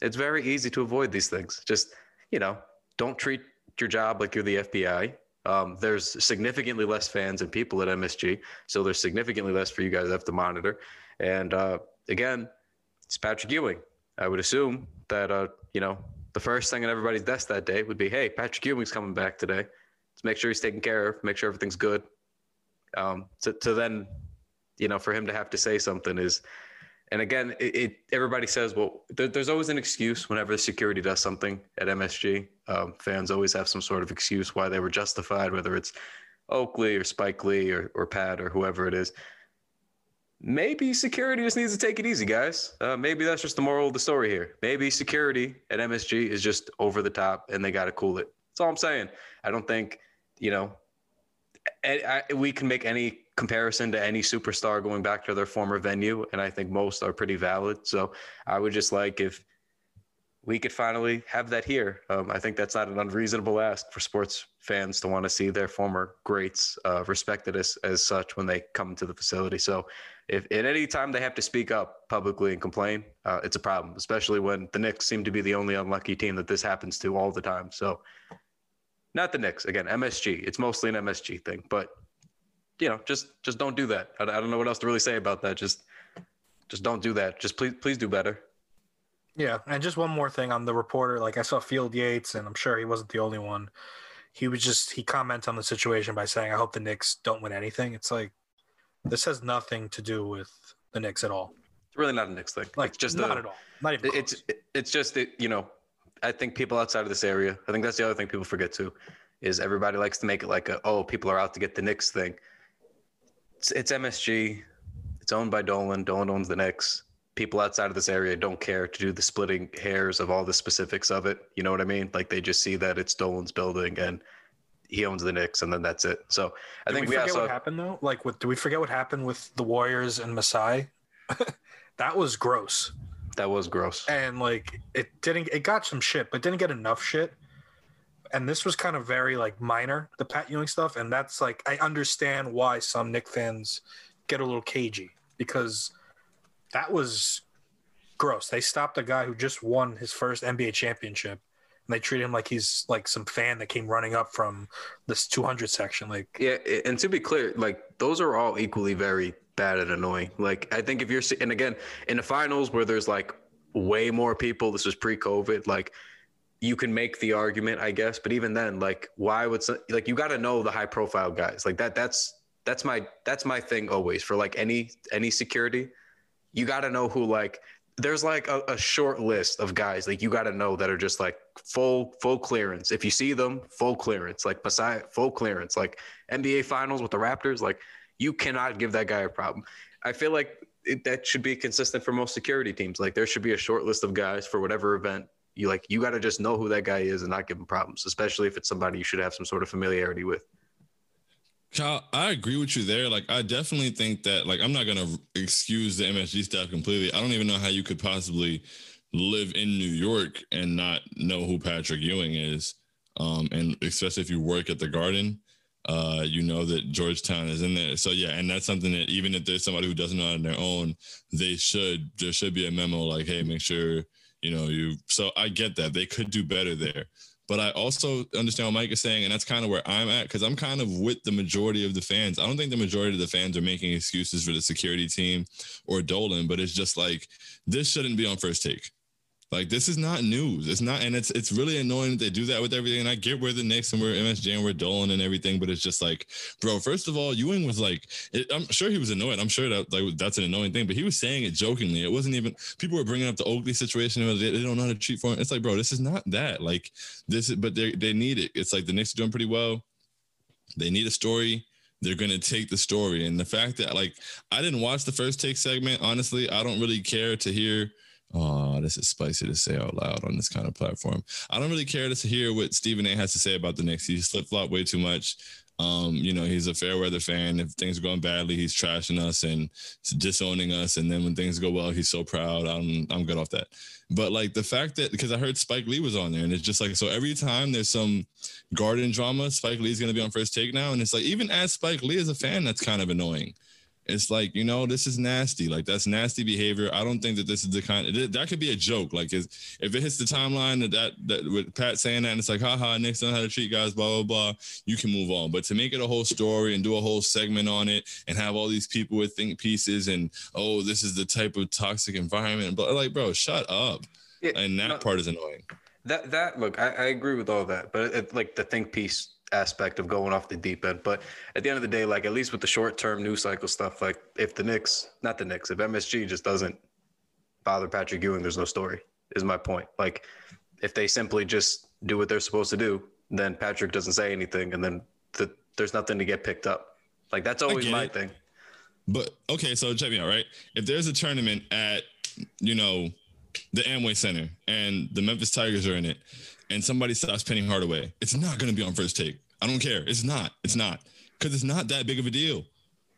It's very easy to avoid these things. Just you know, don't treat your job like you're the FBI. Um, there's significantly less fans and people at MSG, so there's significantly less for you guys to have to monitor. And uh, again, it's Patrick Ewing. I would assume that uh, you know the first thing on everybody's desk that day would be, "Hey, Patrick Ewing's coming back today. Let's make sure he's taken care of. Make sure everything's good." Um, to, to then, you know, for him to have to say something is, and again, it, it everybody says, well, there, there's always an excuse whenever security does something at MSG. Um, fans always have some sort of excuse why they were justified, whether it's Oakley or Spike Lee or, or Pat or whoever it is maybe security just needs to take it easy, guys. Uh, maybe that's just the moral of the story here. Maybe security at MSG is just over the top and they got to cool it. That's all I'm saying. I don't think, you know, I, I, we can make any comparison to any superstar going back to their former venue. And I think most are pretty valid. So I would just like if we could finally have that here. Um, I think that's not an unreasonable ask for sports fans to want to see their former greats uh, respected as, as such when they come to the facility. So if at any time they have to speak up publicly and complain, uh, it's a problem, especially when the Knicks seem to be the only unlucky team that this happens to all the time. So, not the Knicks again, MSG. It's mostly an MSG thing, but you know, just just don't do that. I, I don't know what else to really say about that. Just just don't do that. Just please please do better. Yeah, and just one more thing on the reporter. Like I saw Field Yates, and I'm sure he wasn't the only one. He was just he commented on the situation by saying, "I hope the Knicks don't win anything." It's like this has nothing to do with the Knicks at all. It's really not a Knicks thing. Like, it's just not a, at all. Not even. It's close. it's just that you know, I think people outside of this area. I think that's the other thing people forget too, is everybody likes to make it like a oh people are out to get the Knicks thing. It's, it's MSG. It's owned by Dolan. Dolan owns the Knicks. People outside of this area don't care to do the splitting hairs of all the specifics of it. You know what I mean? Like they just see that it's Dolan's building and he owns the Knicks, and then that's it. So I Did think we, we forget also what happened though. Like, what do we forget what happened with the Warriors and Masai? that was gross. That was gross. And like, it didn't. It got some shit, but didn't get enough shit. And this was kind of very like minor, the Pat Ewing stuff, and that's like I understand why some Nick fans get a little cagey because that was gross. They stopped a guy who just won his first NBA championship and they treat him like he's like some fan that came running up from this 200 section. Like, yeah, and to be clear, like those are all equally very bad and annoying. Like, I think if you're, and again, in the finals where there's like way more people, this was pre-COVID, like you can make the argument, I guess, but even then, like, why would like you got to know the high-profile guys like that? That's that's my that's my thing always for like any any security. You got to know who like there's like a, a, short list of guys like you got to know that are just like full full clearance. If you see them, full clearance. Like Masai, full clearance. Like NBA Finals with the Raptors, like you cannot give that guy a problem. I feel like it, that should be consistent for most security teams. Like there should be a short list of guys for whatever event. You like you got to just know who that guy is and not give him problems, especially if it's somebody you should have some sort of familiarity with. Kyle, I agree with you there. Like, I definitely think that, like, I'm not going to excuse the MSG staff completely. I don't even know how you could possibly live in New York and not know who Patrick Ewing is. Um, and especially if you work at the Garden, uh, you know that Georgetown is in there. So yeah, and that's something that even if there's somebody who doesn't know on their own, they should there should be a memo like, hey, make sure you know you. So I get that they could do better there. But I also understand what Mike is saying, and that's kind of where I'm at because I'm kind of with the majority of the fans. I don't think the majority of the fans are making excuses for the security team or Dolan, but it's just like this shouldn't be on first take. Like this is not news. It's not, and it's it's really annoying that they do that with everything. And I get we're the Knicks and we're MSG and we're Dolan and everything, but it's just like, bro. First of all, Ewing was like, it, I'm sure he was annoyed. I'm sure that like that's an annoying thing, but he was saying it jokingly. It wasn't even. People were bringing up the Oakley situation. They, they don't know how to treat for him. It's like, bro, this is not that. Like this, is, but they they need it. It's like the Knicks are doing pretty well. They need a story they're gonna take the story. And the fact that like I didn't watch the first take segment, honestly, I don't really care to hear. Oh, this is spicy to say out loud on this kind of platform. I don't really care to hear what Stephen A has to say about the Knicks. He flip flop way too much. Um, you know, he's a fair weather fan. If things are going badly, he's trashing us and disowning us. And then when things go well, he's so proud. I'm I'm good off that. But like the fact that because I heard Spike Lee was on there, and it's just like so every time there's some garden drama, Spike Lee is gonna be on first take now. And it's like even as Spike Lee as a fan, that's kind of annoying it's like you know this is nasty. Like that's nasty behavior. I don't think that this is the kind of, that could be a joke. Like if it hits the timeline that that, that with pat saying that and it's like haha Knicks know how to treat guys blah blah blah you can move on. But to make it a whole story and do a whole segment on it and have all these people with think pieces and oh this is the type of toxic environment but like bro shut up. Yeah, and that no, part is annoying. That that look I, I agree with all that but it, like the think piece aspect of going off the deep end. But at the end of the day, like at least with the short term news cycle stuff, like if the Knicks, not the Knicks, if MSG just doesn't bother Patrick Ewing, there's no story. Is my point. Like if they simply just do what they're supposed to do, then Patrick doesn't say anything, and then the, there's nothing to get picked up. Like that's always my it. thing. But okay, so check me out, right? If there's a tournament at, you know, the Amway Center and the Memphis Tigers are in it, and somebody stops Penny Hardaway, it's not going to be on first take. I don't care. It's not. It's not because it's not that big of a deal.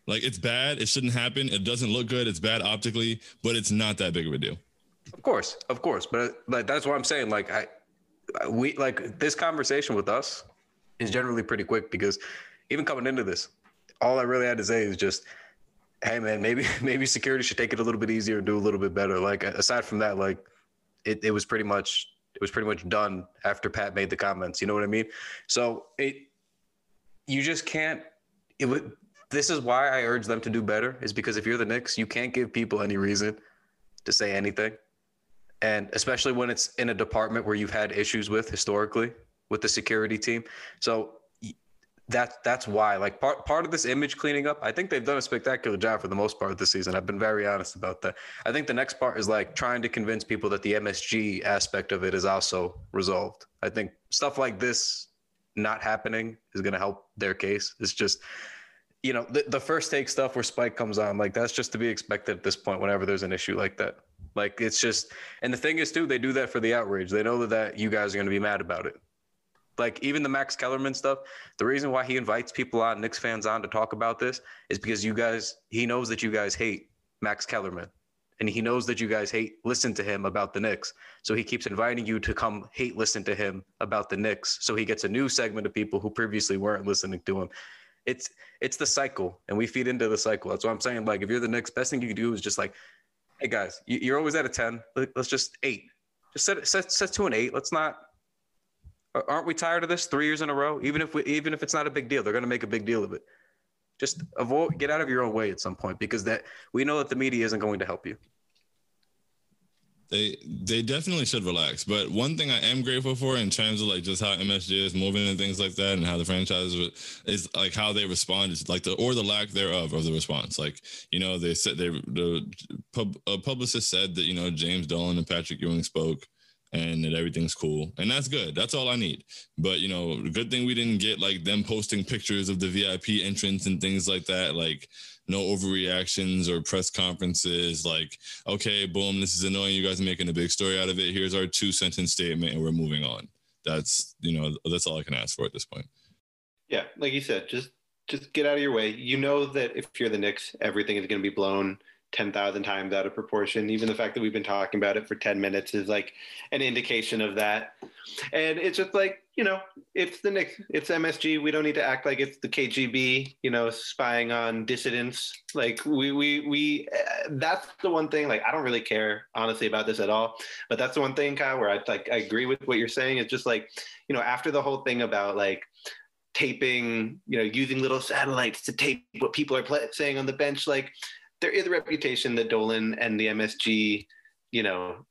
Like it's bad. It shouldn't happen. It doesn't look good. It's bad optically, but it's not that big of a deal. Of course, of course, but like that's what I'm saying. Like I, we like this conversation with us is generally pretty quick because even coming into this, all I really had to say is just, hey man, maybe maybe security should take it a little bit easier do a little bit better. Like aside from that, like it, it was pretty much it was pretty much done after Pat made the comments. You know what I mean? So it you just can't. It would. This is why I urge them to do better. Is because if you're the Knicks, you can't give people any reason to say anything, and especially when it's in a department where you've had issues with historically with the security team. So that's that's why like part part of this image cleaning up i think they've done a spectacular job for the most part this season i've been very honest about that i think the next part is like trying to convince people that the msg aspect of it is also resolved i think stuff like this not happening is going to help their case. It's just, you know, the, the first take stuff where Spike comes on, like that's just to be expected at this point whenever there's an issue like that. Like it's just, and the thing is too, they do that for the outrage. They know that, that you guys are going to be mad about it. Like even the Max Kellerman stuff, the reason why he invites people on, Knicks fans on to talk about this is because you guys, he knows that you guys hate Max Kellerman and he knows that you guys hate listen to him about the Knicks. So he keeps inviting you to come hate listen to him about the Knicks. So he gets a new segment of people who previously weren't listening to him. It's it's the cycle, and we feed into the cycle. That's what I'm saying. Like if you're the Knicks, best thing you can do is just like, hey guys, you're always at a ten. Let's just eight. Just set set set to an eight. Let's not. Aren't we tired of this three years in a row? Even if we even if it's not a big deal, they're going to make a big deal of it. Just avoid get out of your own way at some point because that we know that the media isn't going to help you. They they definitely should relax. But one thing i am grateful for in terms of like just how msg is moving and things like that and how the franchise is like how they respond is like the or the lack thereof of the response. Like you know they said they the pub, publicist said that you know james dolan and patrick ewing spoke and that everything's cool. And that's good. That's all I need. But you know, good thing we didn't get like them posting pictures of the VIP entrance and things like that. Like no overreactions or press conferences. Like, okay, boom, this is annoying. You guys making a big story out of it. Here's our two sentence statement, and we're moving on. That's you know, that's all I can ask for at this point. Yeah, like you said, just just get out of your way. You know that if you're the Knicks, everything is going to be blown 10,000 times out of proportion. Even the fact that we've been talking about it for 10 minutes is like an indication of that. And it's just like, you know, it's the Knicks, it's MSG. We don't need to act like it's the KGB, you know, spying on dissidents. Like we, we, we, uh, that's the one thing, like, I don't really care honestly about this at all, but that's the one thing, Kyle, where I like, I agree with what you're saying. It's just like, you know, after the whole thing about like, taping, you know, using little satellites to tape what people are saying on the bench. Like, there is a reputation that Dolan and the MSG, you know,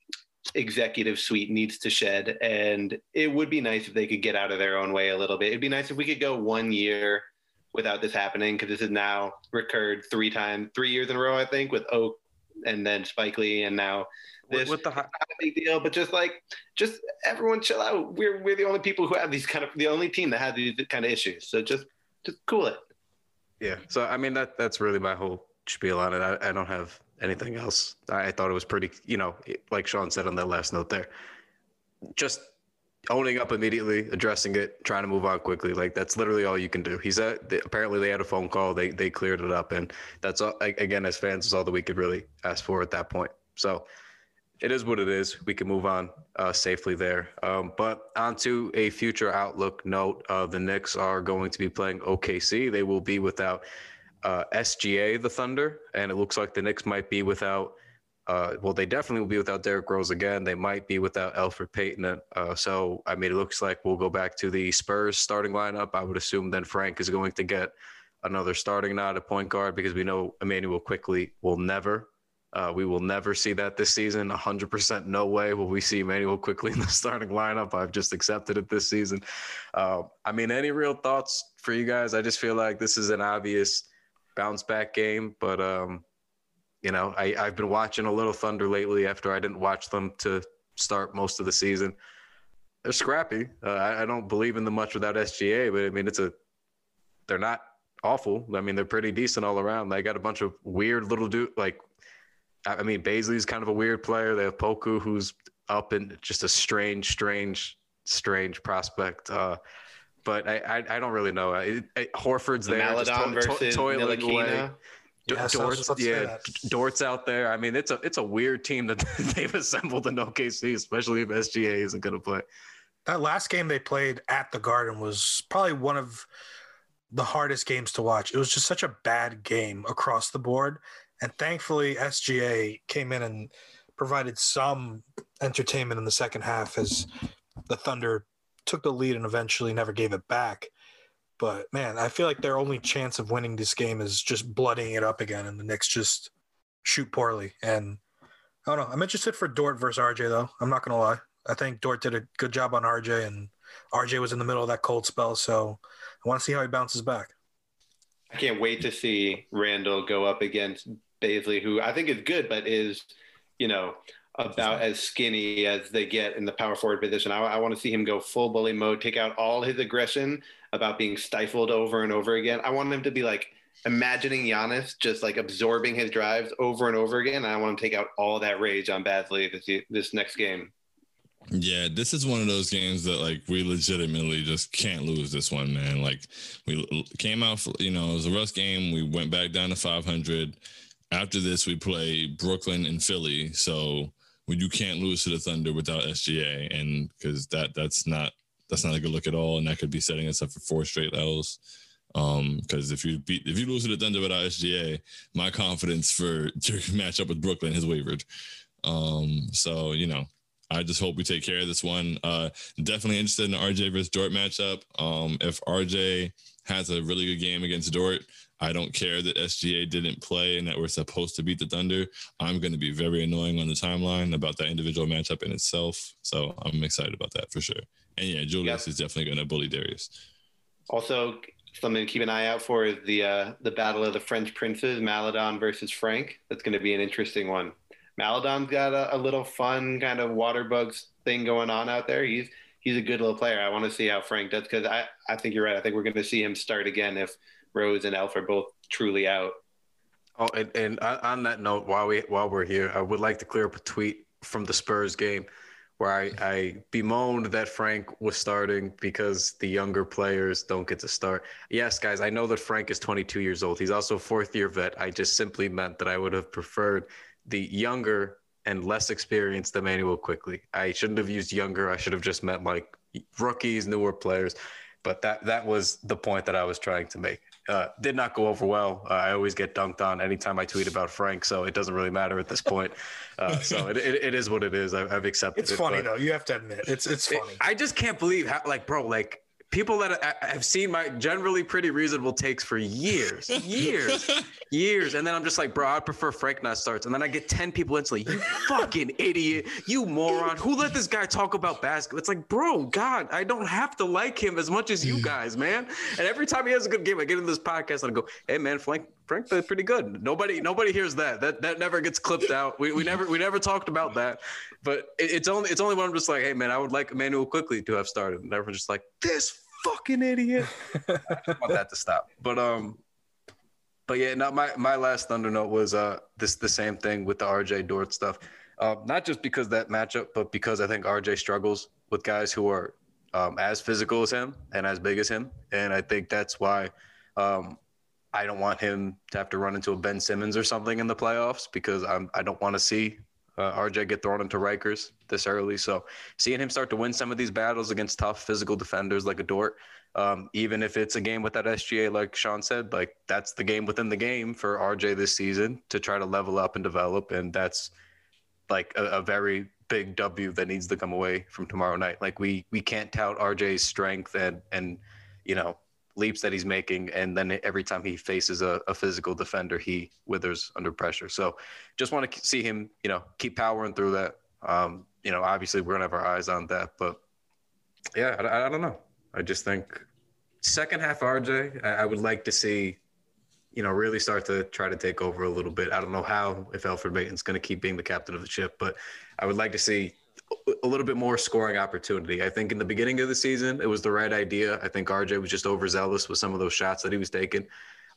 executive suite needs to shed. And it would be nice if they could get out of their own way a little bit. It'd be nice if we could go one year without this happening because this has now recurred three times, three years in a row, I think, with Oak and then Spike Lee, and now With, this. with the hi- not a big deal, but just like, just everyone chill out. We're we're the only people who have these kind of the only team that has these kind of issues. So just just cool it. Yeah. So I mean that that's really my whole spiel on it. I, I don't have anything else. I, I thought it was pretty, you know, like Shaun said on that last note there. Just owning up immediately, addressing it, trying to move on quickly. Like that's literally all you can do. He said they, apparently they had a phone call, they they cleared it up, and that's all. Again, as fans, is all that we could really ask for at that point. So it is what it is. We can move on uh, safely there. Um, but onto a future outlook note, uh, the Knicks are going to be playing OKC. They will be without uh, SGA, the Thunder, and it looks like the Knicks might be without. Uh, well, they definitely will be without Derrick Rose again. They might be without Elfrid Payton. Uh, so, I mean, it looks like we'll go back to the Spurs starting lineup. I would assume then Frank is going to get another starting nod at point guard because we know Immanuel Quickley will never uh, we will never see that this season. 100% no way will we see Immanuel Quickley in the starting lineup. I've just accepted it this season. Uh, I mean, any real thoughts for you guys? I just feel like this is an obvious bounce back game, but um, you know, I, I've been watching a little Thunder lately after I didn't watch them to start most of the season. They're scrappy. Uh, I, I don't believe in them much without SGA, but I mean, it's a they're not awful. I mean, they're pretty decent all around. They got a bunch of weird little dude like I mean, Bazley's kind of a weird player. They have Poku, who's up and just a strange, strange, strange prospect. Uh, but I, I, I don't really know. I, I, Horford's there, just Maledon to- to- versus toiling away. Ntilikina. D- Yes, Dort's, about yeah. Dort's out there. I mean, it's a it's a weird team that they've assembled in OKC, especially if SGA isn't going to play. That last game they played at the Garden was probably one of the hardest games to watch. It was just such a bad game across the board. And thankfully, SGA came in and provided some entertainment in the second half as the Thunder took the lead and eventually never gave it back. But man, I feel like their only chance of winning this game is just blooding it up again, and the Knicks just shoot poorly. And I don't know. I'm interested for Dort versus RJ though. I'm not gonna lie. I think Dort did a good job on RJ, and RJ was in the middle of that cold spell. So I want to see how he bounces back. I can't wait to see Randle go up against Bazley, who I think is good, but is, you know, about as skinny as they get in the power forward position. I, I want to see him go full bully mode, take out all his aggression about being stifled over and over again. I want him to be like imagining Giannis just like absorbing his drives over and over again. And I want him to take out all that rage on Bazley this, this next game. Yeah, this is one of those games that like we legitimately just can't lose this one, man. Like we came out, for, you know, it was a rough game. We went back down to 500. After this, we play Brooklyn and Philly. So when you can't lose to the Thunder without SGA, and because that that's not that's not a good look at all, and that could be setting us up for four straight L's. Um, because if you beat if you lose to the Thunder without SGA, my confidence for your matchup with Brooklyn has wavered. Um, so you know, I just hope we take care of this one. Uh, definitely interested in the RJ versus Dort matchup. Um, if RJ has a really good game against Dort, I don't care that SGA didn't play and that we're supposed to beat the Thunder. I'm going to be very annoying on the timeline about that individual matchup in itself. So I'm excited about that for sure. And yeah, Julius Yep. is definitely going to bully Darius. Also, something to keep an eye out for is the uh, the battle of the French princes, Maledon versus Frank. That's going to be an interesting one. Maledon's got a, a little fun kind of water bugs thing going on out there. He's he's a good little player. I want to see how Frank does because I, I think you're right. I think we're going to see him start again if Rose and Elf are both truly out. Oh, and, and on that note, while we while we're here, I would like to clear up a tweet from the Spurs game where I, I bemoaned that Frank was starting because the younger players don't get to start. Yes, guys, I know that Frank is 22 years old. He's also a fourth year vet. I just simply meant that I would have preferred the younger and less experienced Immanuel Quickley. I shouldn't have used younger. I should have just meant like rookies, newer players. But that that was the point that I was trying to make. Uh, did not go over well. Uh, I always get dunked on anytime I tweet about Frank, so it doesn't really matter at this point. Uh, so it, it, it is what it is. I, I've accepted It's it. funny though. You have to admit it's it's it- funny. I just can't believe how, like, bro, like people that I've seen my generally pretty reasonable takes for years, years, years, and then I'm just like, bro, I prefer Frank not starts, and then I get ten people instantly. You fucking idiot, you moron! Who let this guy talk about basketball? It's like, bro, God, I don't have to like him as much as you mm. guys, man. And every time he has a good game, I get in this podcast and I go, hey man, Frank, Frank played pretty good. Nobody, nobody hears that. That that never gets clipped out. We, we never we never talked about that. But it, it's only it's only when I'm just like, hey man, I would like Immanuel Quickley to have started. And everyone's just like, this fucking idiot. I want that to stop. But um, but yeah, not my my last thunder note was uh this the same thing with the RJ Dort stuff. Uh, not just because that matchup, but because I think RJ struggles with guys who are um, as physical as him and as big as him, and I think that's why um, I don't want him to have to run into a Ben Simmons or something in the playoffs because I'm I don't want to see uh, RJ get thrown into Rikers this early. So seeing him start to win some of these battles against tough physical defenders like a Dort, um, even if it's a game with that SGA, like Shaun said, like that's the game within the game for RJ this season to try to level up and develop, and that's like a, a very big W that needs to come away from tomorrow night. Like we we can't tout RJ's strength and and you know leaps that he's making, and then every time he faces a, a physical defender, he withers under pressure. So just want to see him, you know, keep powering through that. Um, you know, obviously we're gonna have our eyes on that, but yeah, I, I don't know. I just think second half RJ, I, I would like to see, you know, really start to try to take over a little bit. I don't know how if Elfrid Payton's going to keep being the captain of the ship, but I would like to see a little bit more scoring opportunity. I think in the beginning of the season, it was the right idea. I think RJ was just overzealous with some of those shots that he was taking.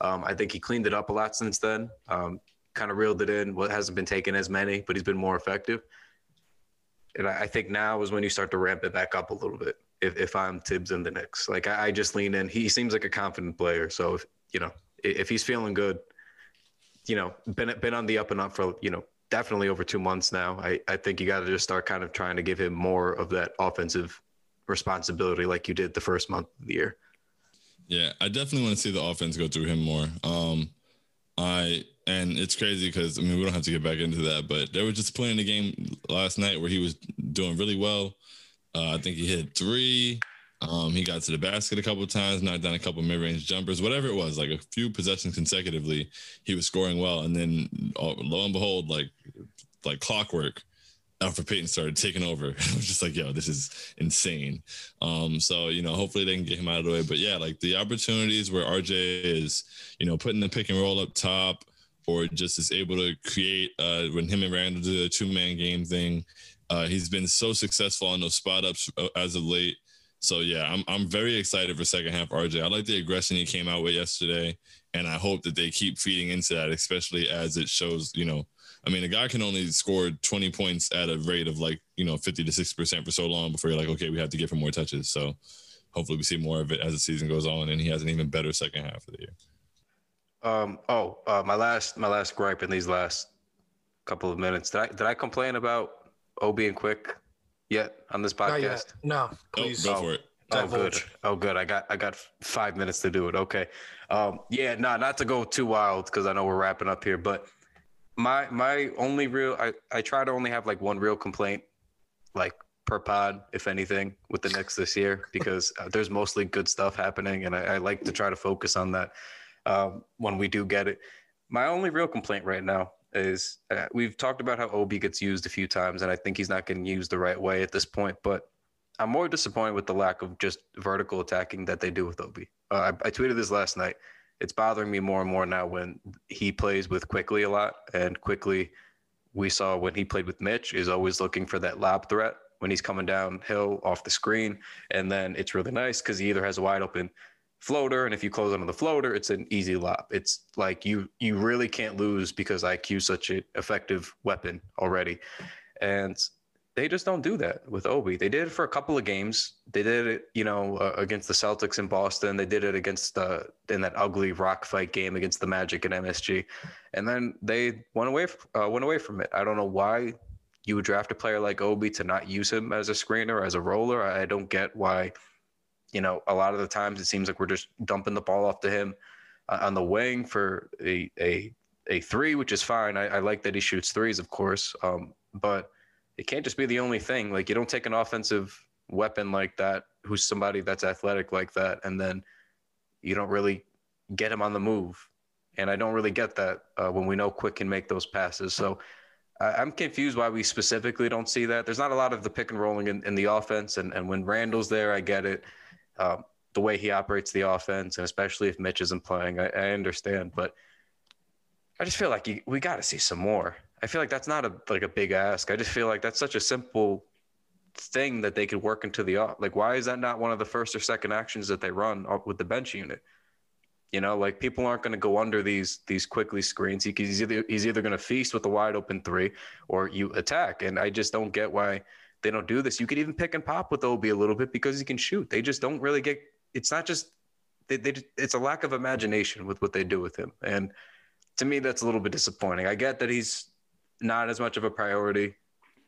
Um, I think he cleaned it up a lot since then. Um, kind of reeled it in. What hasn't been taken as many, but he's been more effective. And I, I, think now is when you start to ramp it back up a little bit. If, if I'm Thibs in the Knicks, like I, I just lean in. He seems like a confident player. So if you know if he's feeling good, you know, been been on the up and up for you know definitely over two months now. I, I think you got to just start kind of trying to give him more of that offensive responsibility like you did the first month of the year. Yeah, I definitely want to see the offense go through him more. Um, I and it's crazy because I mean we don't have to get back into that, but there was just playing the game last night where he was doing really well. Uh, I think he hit three. Um, he got to the basket a couple times, knocked down a couple mid-range jumpers, whatever it was, like a few possessions consecutively. He was scoring well, and then oh, lo and behold, like like clockwork, Elfrid Payton started taking over. I was just like, yo, this is insane. Um, so you know, hopefully they can get him out of the way. But yeah, like the opportunities where RJ is, you know, putting the pick and roll up top, or just is able to create uh, when him and Randle do the two man game thing. Uh, he's been so successful on those spot ups uh, as of late. So yeah, I'm I'm very excited for second half RJ. I like the aggression he came out with yesterday, and I hope that they keep feeding into that, especially as it shows. You know, I mean, a guy can only score 20 points at a rate of like you know 50 to 60 percent for so long before you're like, okay, we have to give him more touches. So hopefully we see more of it as the season goes on, and he has an even better second half of the year. Um. Oh, uh, my last my last gripe in these last couple of minutes. Did I did I complain about O being quick? Yet on this podcast? No, please. Oh, go for it. Oh, good. Oh, good. I got I got five minutes to do it. Okay. Um, yeah, no, nah, not to go too wild because I know we're wrapping up here, but my my only real I I try to only have like one real complaint, like per pod, if anything, with the Knicks this year because uh, there's mostly good stuff happening, and I, I, like to try to focus on that um, when we do get it. My only real complaint right now is uh, we've talked about how Obi gets used a few times, and I think he's not getting used the right way at this point. But I'm more disappointed with the lack of just vertical attacking that they do with Obi. Uh, I, I, tweeted this last night. It's bothering me more and more now when he plays with Quickley a lot, and Quickley we saw when he played with Mitch is always looking for that lob threat when he's coming downhill off the screen, and then it's really nice because he either has a wide open floater and if you close onto the floater it's an easy lob it's like you you really can't lose because iq such an effective weapon already. And they just don't do that with obi. They did it for a couple of games. They did it you know uh, against the celtics in boston. They did it against uh, in that ugly rock fight game against the magic and msg and then they went away uh, went away from it. I don't know why you would draft a player like obi to not use him as a screener as a roller. I don't get why you know, a lot of the times it seems like we're just dumping the ball off to him uh, on the wing for a a a three, which is fine. I, I like that he shoots threes, of course, um, but it can't just be the only thing. Like you don't take an offensive weapon like that who's somebody that's athletic like that, and then you don't really get him on the move. And I don't really get that uh, when we know Quick can make those passes. So I'm confused why we specifically don't see that. There's not a lot of the pick and rolling in, in the offense, and, and when Randle's there, I get it. Um, the way he operates the offense, and especially if Mitch isn't playing, I, I understand. But I just feel like you, we got to see some more. I feel like that's not a like a big ask. I just feel like that's such a simple thing that they could work into the off. Like, why is that not one of the first or second actions that they run with the bench unit? You know, like people aren't going to go under these these Quickley screens. He, he's either he's either going to feast with a wide open three, or you attack. And I just don't get why they don't do this. You could even pick and pop with Obi a little bit because he can shoot. They just don't really get. It's not just they, they it's a lack of imagination with what they do with him, and to me that's a little bit disappointing. I get that he's not as much of a priority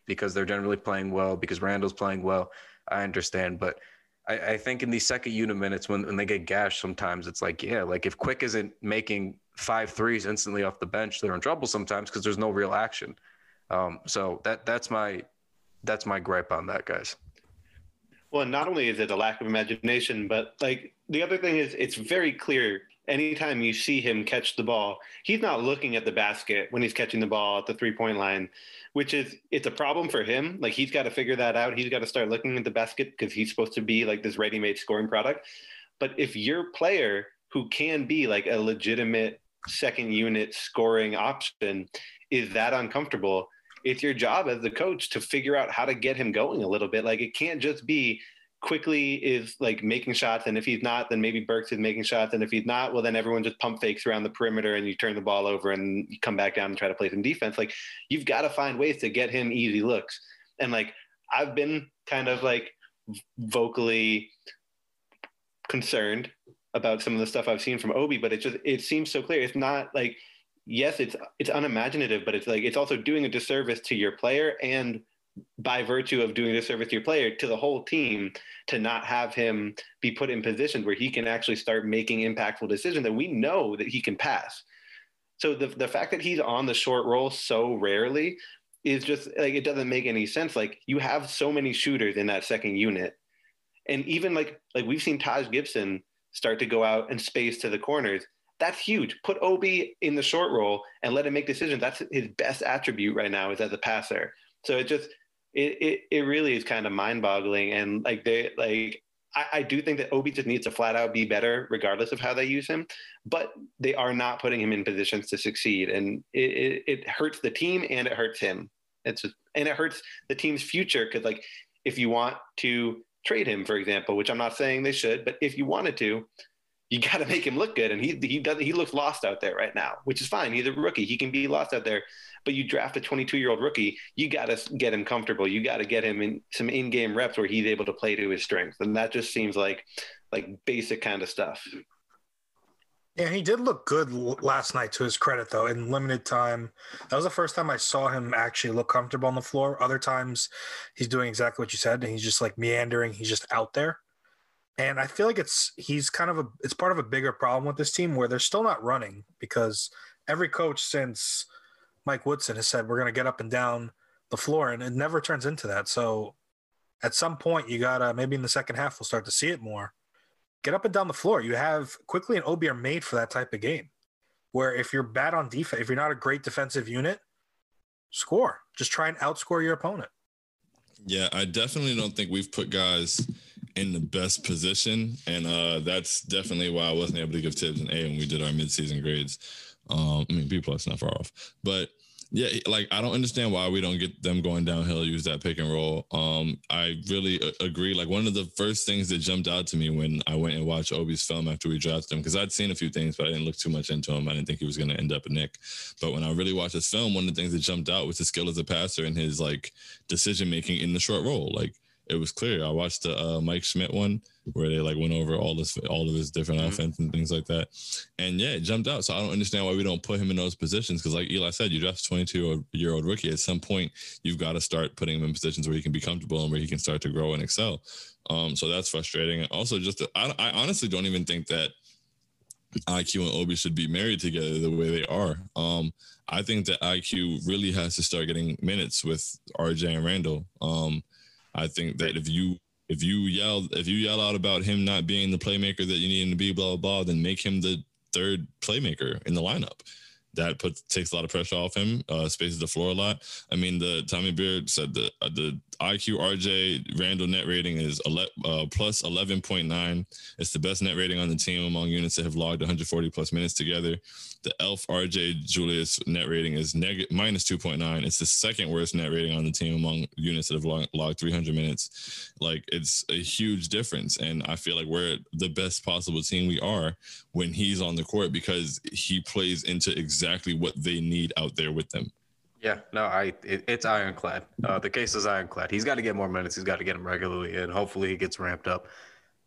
because they're generally playing well because Randle's playing well. I understand, but I, I think in these second unit minutes when, when they get gashed, sometimes it's like, yeah, like if Quick isn't making five threes instantly off the bench, they're in trouble sometimes because there's no real action. Um, so that that's my that's my gripe on that, guys. Well, not only is it a lack of imagination, but like the other thing is it's very clear anytime you see him catch the ball, he's not looking at the basket when he's catching the ball at the three point line, which is it's a problem for him. Like he's got to figure that out. He's got to start looking at the basket because he's supposed to be like this ready made scoring product. But if your player who can be like a legitimate second unit scoring option is that uncomfortable, it's your job as the coach to figure out how to get him going a little bit. Like it can't just be Quickley is like making shots and if he's not then maybe burks is making shots and if he's not well then everyone just pump fakes around the perimeter and you turn the ball over and you come back down and try to play some defense. Like you've got to find ways to get him easy looks. And like i've been kind of like vocally concerned about some of the stuff i've seen from obi but it just it seems so clear. It's not like yes it's it's unimaginative but it's like it's also doing a disservice to your player and by virtue of doing a disservice to your player to the whole team to not have him be put in positions where he can actually start making impactful decisions that we know that he can pass. So the, the fact that he's on the short roll so rarely is just like it doesn't make any sense. Like you have so many shooters in that second unit. And even like like we've seen taj gibson start to go out and space to the corners that's huge put obi in the short role and let him make decisions that's his best attribute right now is as a passer so it just it, it, it really is kind of mind boggling. And like they like I, I, do think that Obi just needs to flat out be better, regardless of how they use him. But they are not putting him in positions to succeed, and it, it, it hurts the team and it hurts him. It's just, and it hurts the team's future because like if you want to trade him, for example, which I'm not saying they should, but if you wanted to, you got to make him look good, and he he does he looks lost out there right now, which is fine. He's a rookie; he can be lost out there but you draft a 22 year old rookie, you got to get him comfortable. You got to get him in some in game reps where he's able to play to his strengths, and that just seems like like basic kind of stuff. Yeah, he did look good last night. To his credit, though, in limited time, that was the first time I saw him actually look comfortable on the floor. Other times, he's doing exactly what you said, and he's just like meandering. He's just out there, and I feel like it's he's kind of a it's part of a bigger problem with this team where they're still not running because every coach since Mike Woodson has said we're going to get up and down the floor, and it never turns into that. So at some point, you gotta maybe in the second half we'll start to see it more. Get up and down the floor. You have Quickley and Obi are made for that type of game, where if you're bad on defense, if you're not a great defensive unit, score. Just try and outscore your opponent. Yeah, I definitely don't think we've put guys in the best position, and uh, that's definitely why I wasn't able to give Thibs an A when we did our midseason grades. Um, I mean, B plus not far off, but yeah, like I don't understand why we don't get them going downhill, use that pick and roll. Um, I really a- agree. Like one of the first things that jumped out to me when I went and watched Obi's film after we drafted him, because I'd seen a few things, but I didn't look too much into him. I didn't think he was going to end up a Nick. But when I really watched his film, one of the things that jumped out was his skill as a passer and his like decision making in the short roll. Like it was clear. I watched the uh, Mike Schmidt one where they like went over all this all of his different mm-hmm. offense and things like that. And yeah, it jumped out. So I don't understand why we don't put him in those positions because like Eli said, you draft a 22 year old rookie. At some point, you've got to start putting him in positions where he can be comfortable and where he can start to grow and excel. Um, so that's frustrating. And also, just I, I honestly don't even think that IQ and Obi should be married together the way they are. Um, I think that IQ really has to start getting minutes with RJ and Randle. Um, I think that if you if you yell if you yell out about him not being the playmaker that you need him to be, blah blah blah, then make him the third playmaker in the lineup. That puts takes a lot of pressure off him, uh, spaces the floor a lot. I mean, the Tommy Beard said the uh, the IQ RJ Randle net rating is ele- uh, plus eleven point nine. It's the best net rating on the team among units that have logged 140 plus minutes together. The Elf RJ Julius net rating is negative minus 2.9. It's the second worst net rating on the team among units that have log- logged 300 minutes. Like it's a huge difference, and I feel like we're the best possible team we are when he's on the court because he plays into exactly what they need out there with them. Yeah, no, I it, it's ironclad. Uh, the case is ironclad. He's got to get more minutes. He's got to get them regularly, and hopefully he gets ramped up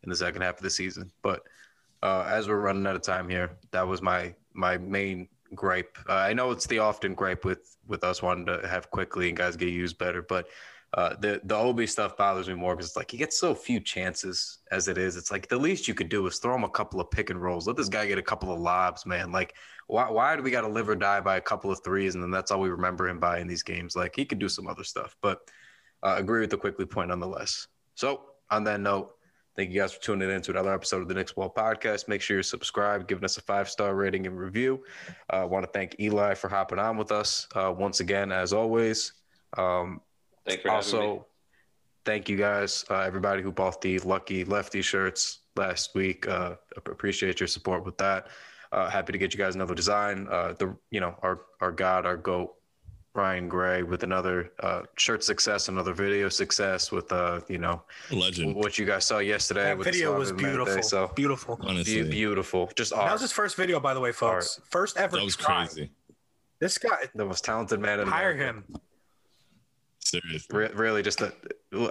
in the second half of the season. But uh, as we're running out of time here, that was my my main gripe. Uh, I know it's the often gripe with with us wanting to have Quickley and guys get used better, but uh, the the Obi stuff bothers me more because it's like he gets so few chances as it is. It's like the least you could do is throw him a couple of pick and rolls. Let this guy get a couple of lobs, man. Like why why do we got to live or die by a couple of threes and then that's all we remember him by in these games? Like he could do some other stuff, but uh, agree with the Quickley point nonetheless. So on that note. Thank you guys for tuning in to another episode of the Knicks Wall Podcast. Make sure you're subscribed, giving us a five star rating and review. I uh, want to thank Eli for hopping on with us uh, once again, as always. Um, Thanks for also, having me. thank you guys, uh, everybody who bought the lucky lefty shirts last week. Uh, appreciate your support with that. Uh, happy to get you guys another design. Uh, the you know our our god, our goat, Ryan Gray with another uh, shirt success, another video success with uh you know Legend, what you guys saw yesterday. That with video Suave was Mente, beautiful. So Beautiful. honestly, be- beautiful, just That was his first video, by the way, folks. First ever. that was try. crazy. This guy, the most talented man in hire America. him. Seriously. Re- really just a,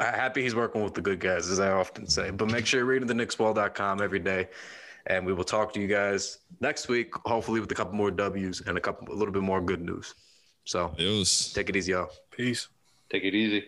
happy he's working with the good guys as i often say but make sure you're reading the knickswall.com every day and we will talk to you guys next week hopefully with a couple more w's and a couple a little bit more good news so It was. take it easy y'all Peace. Take it easy.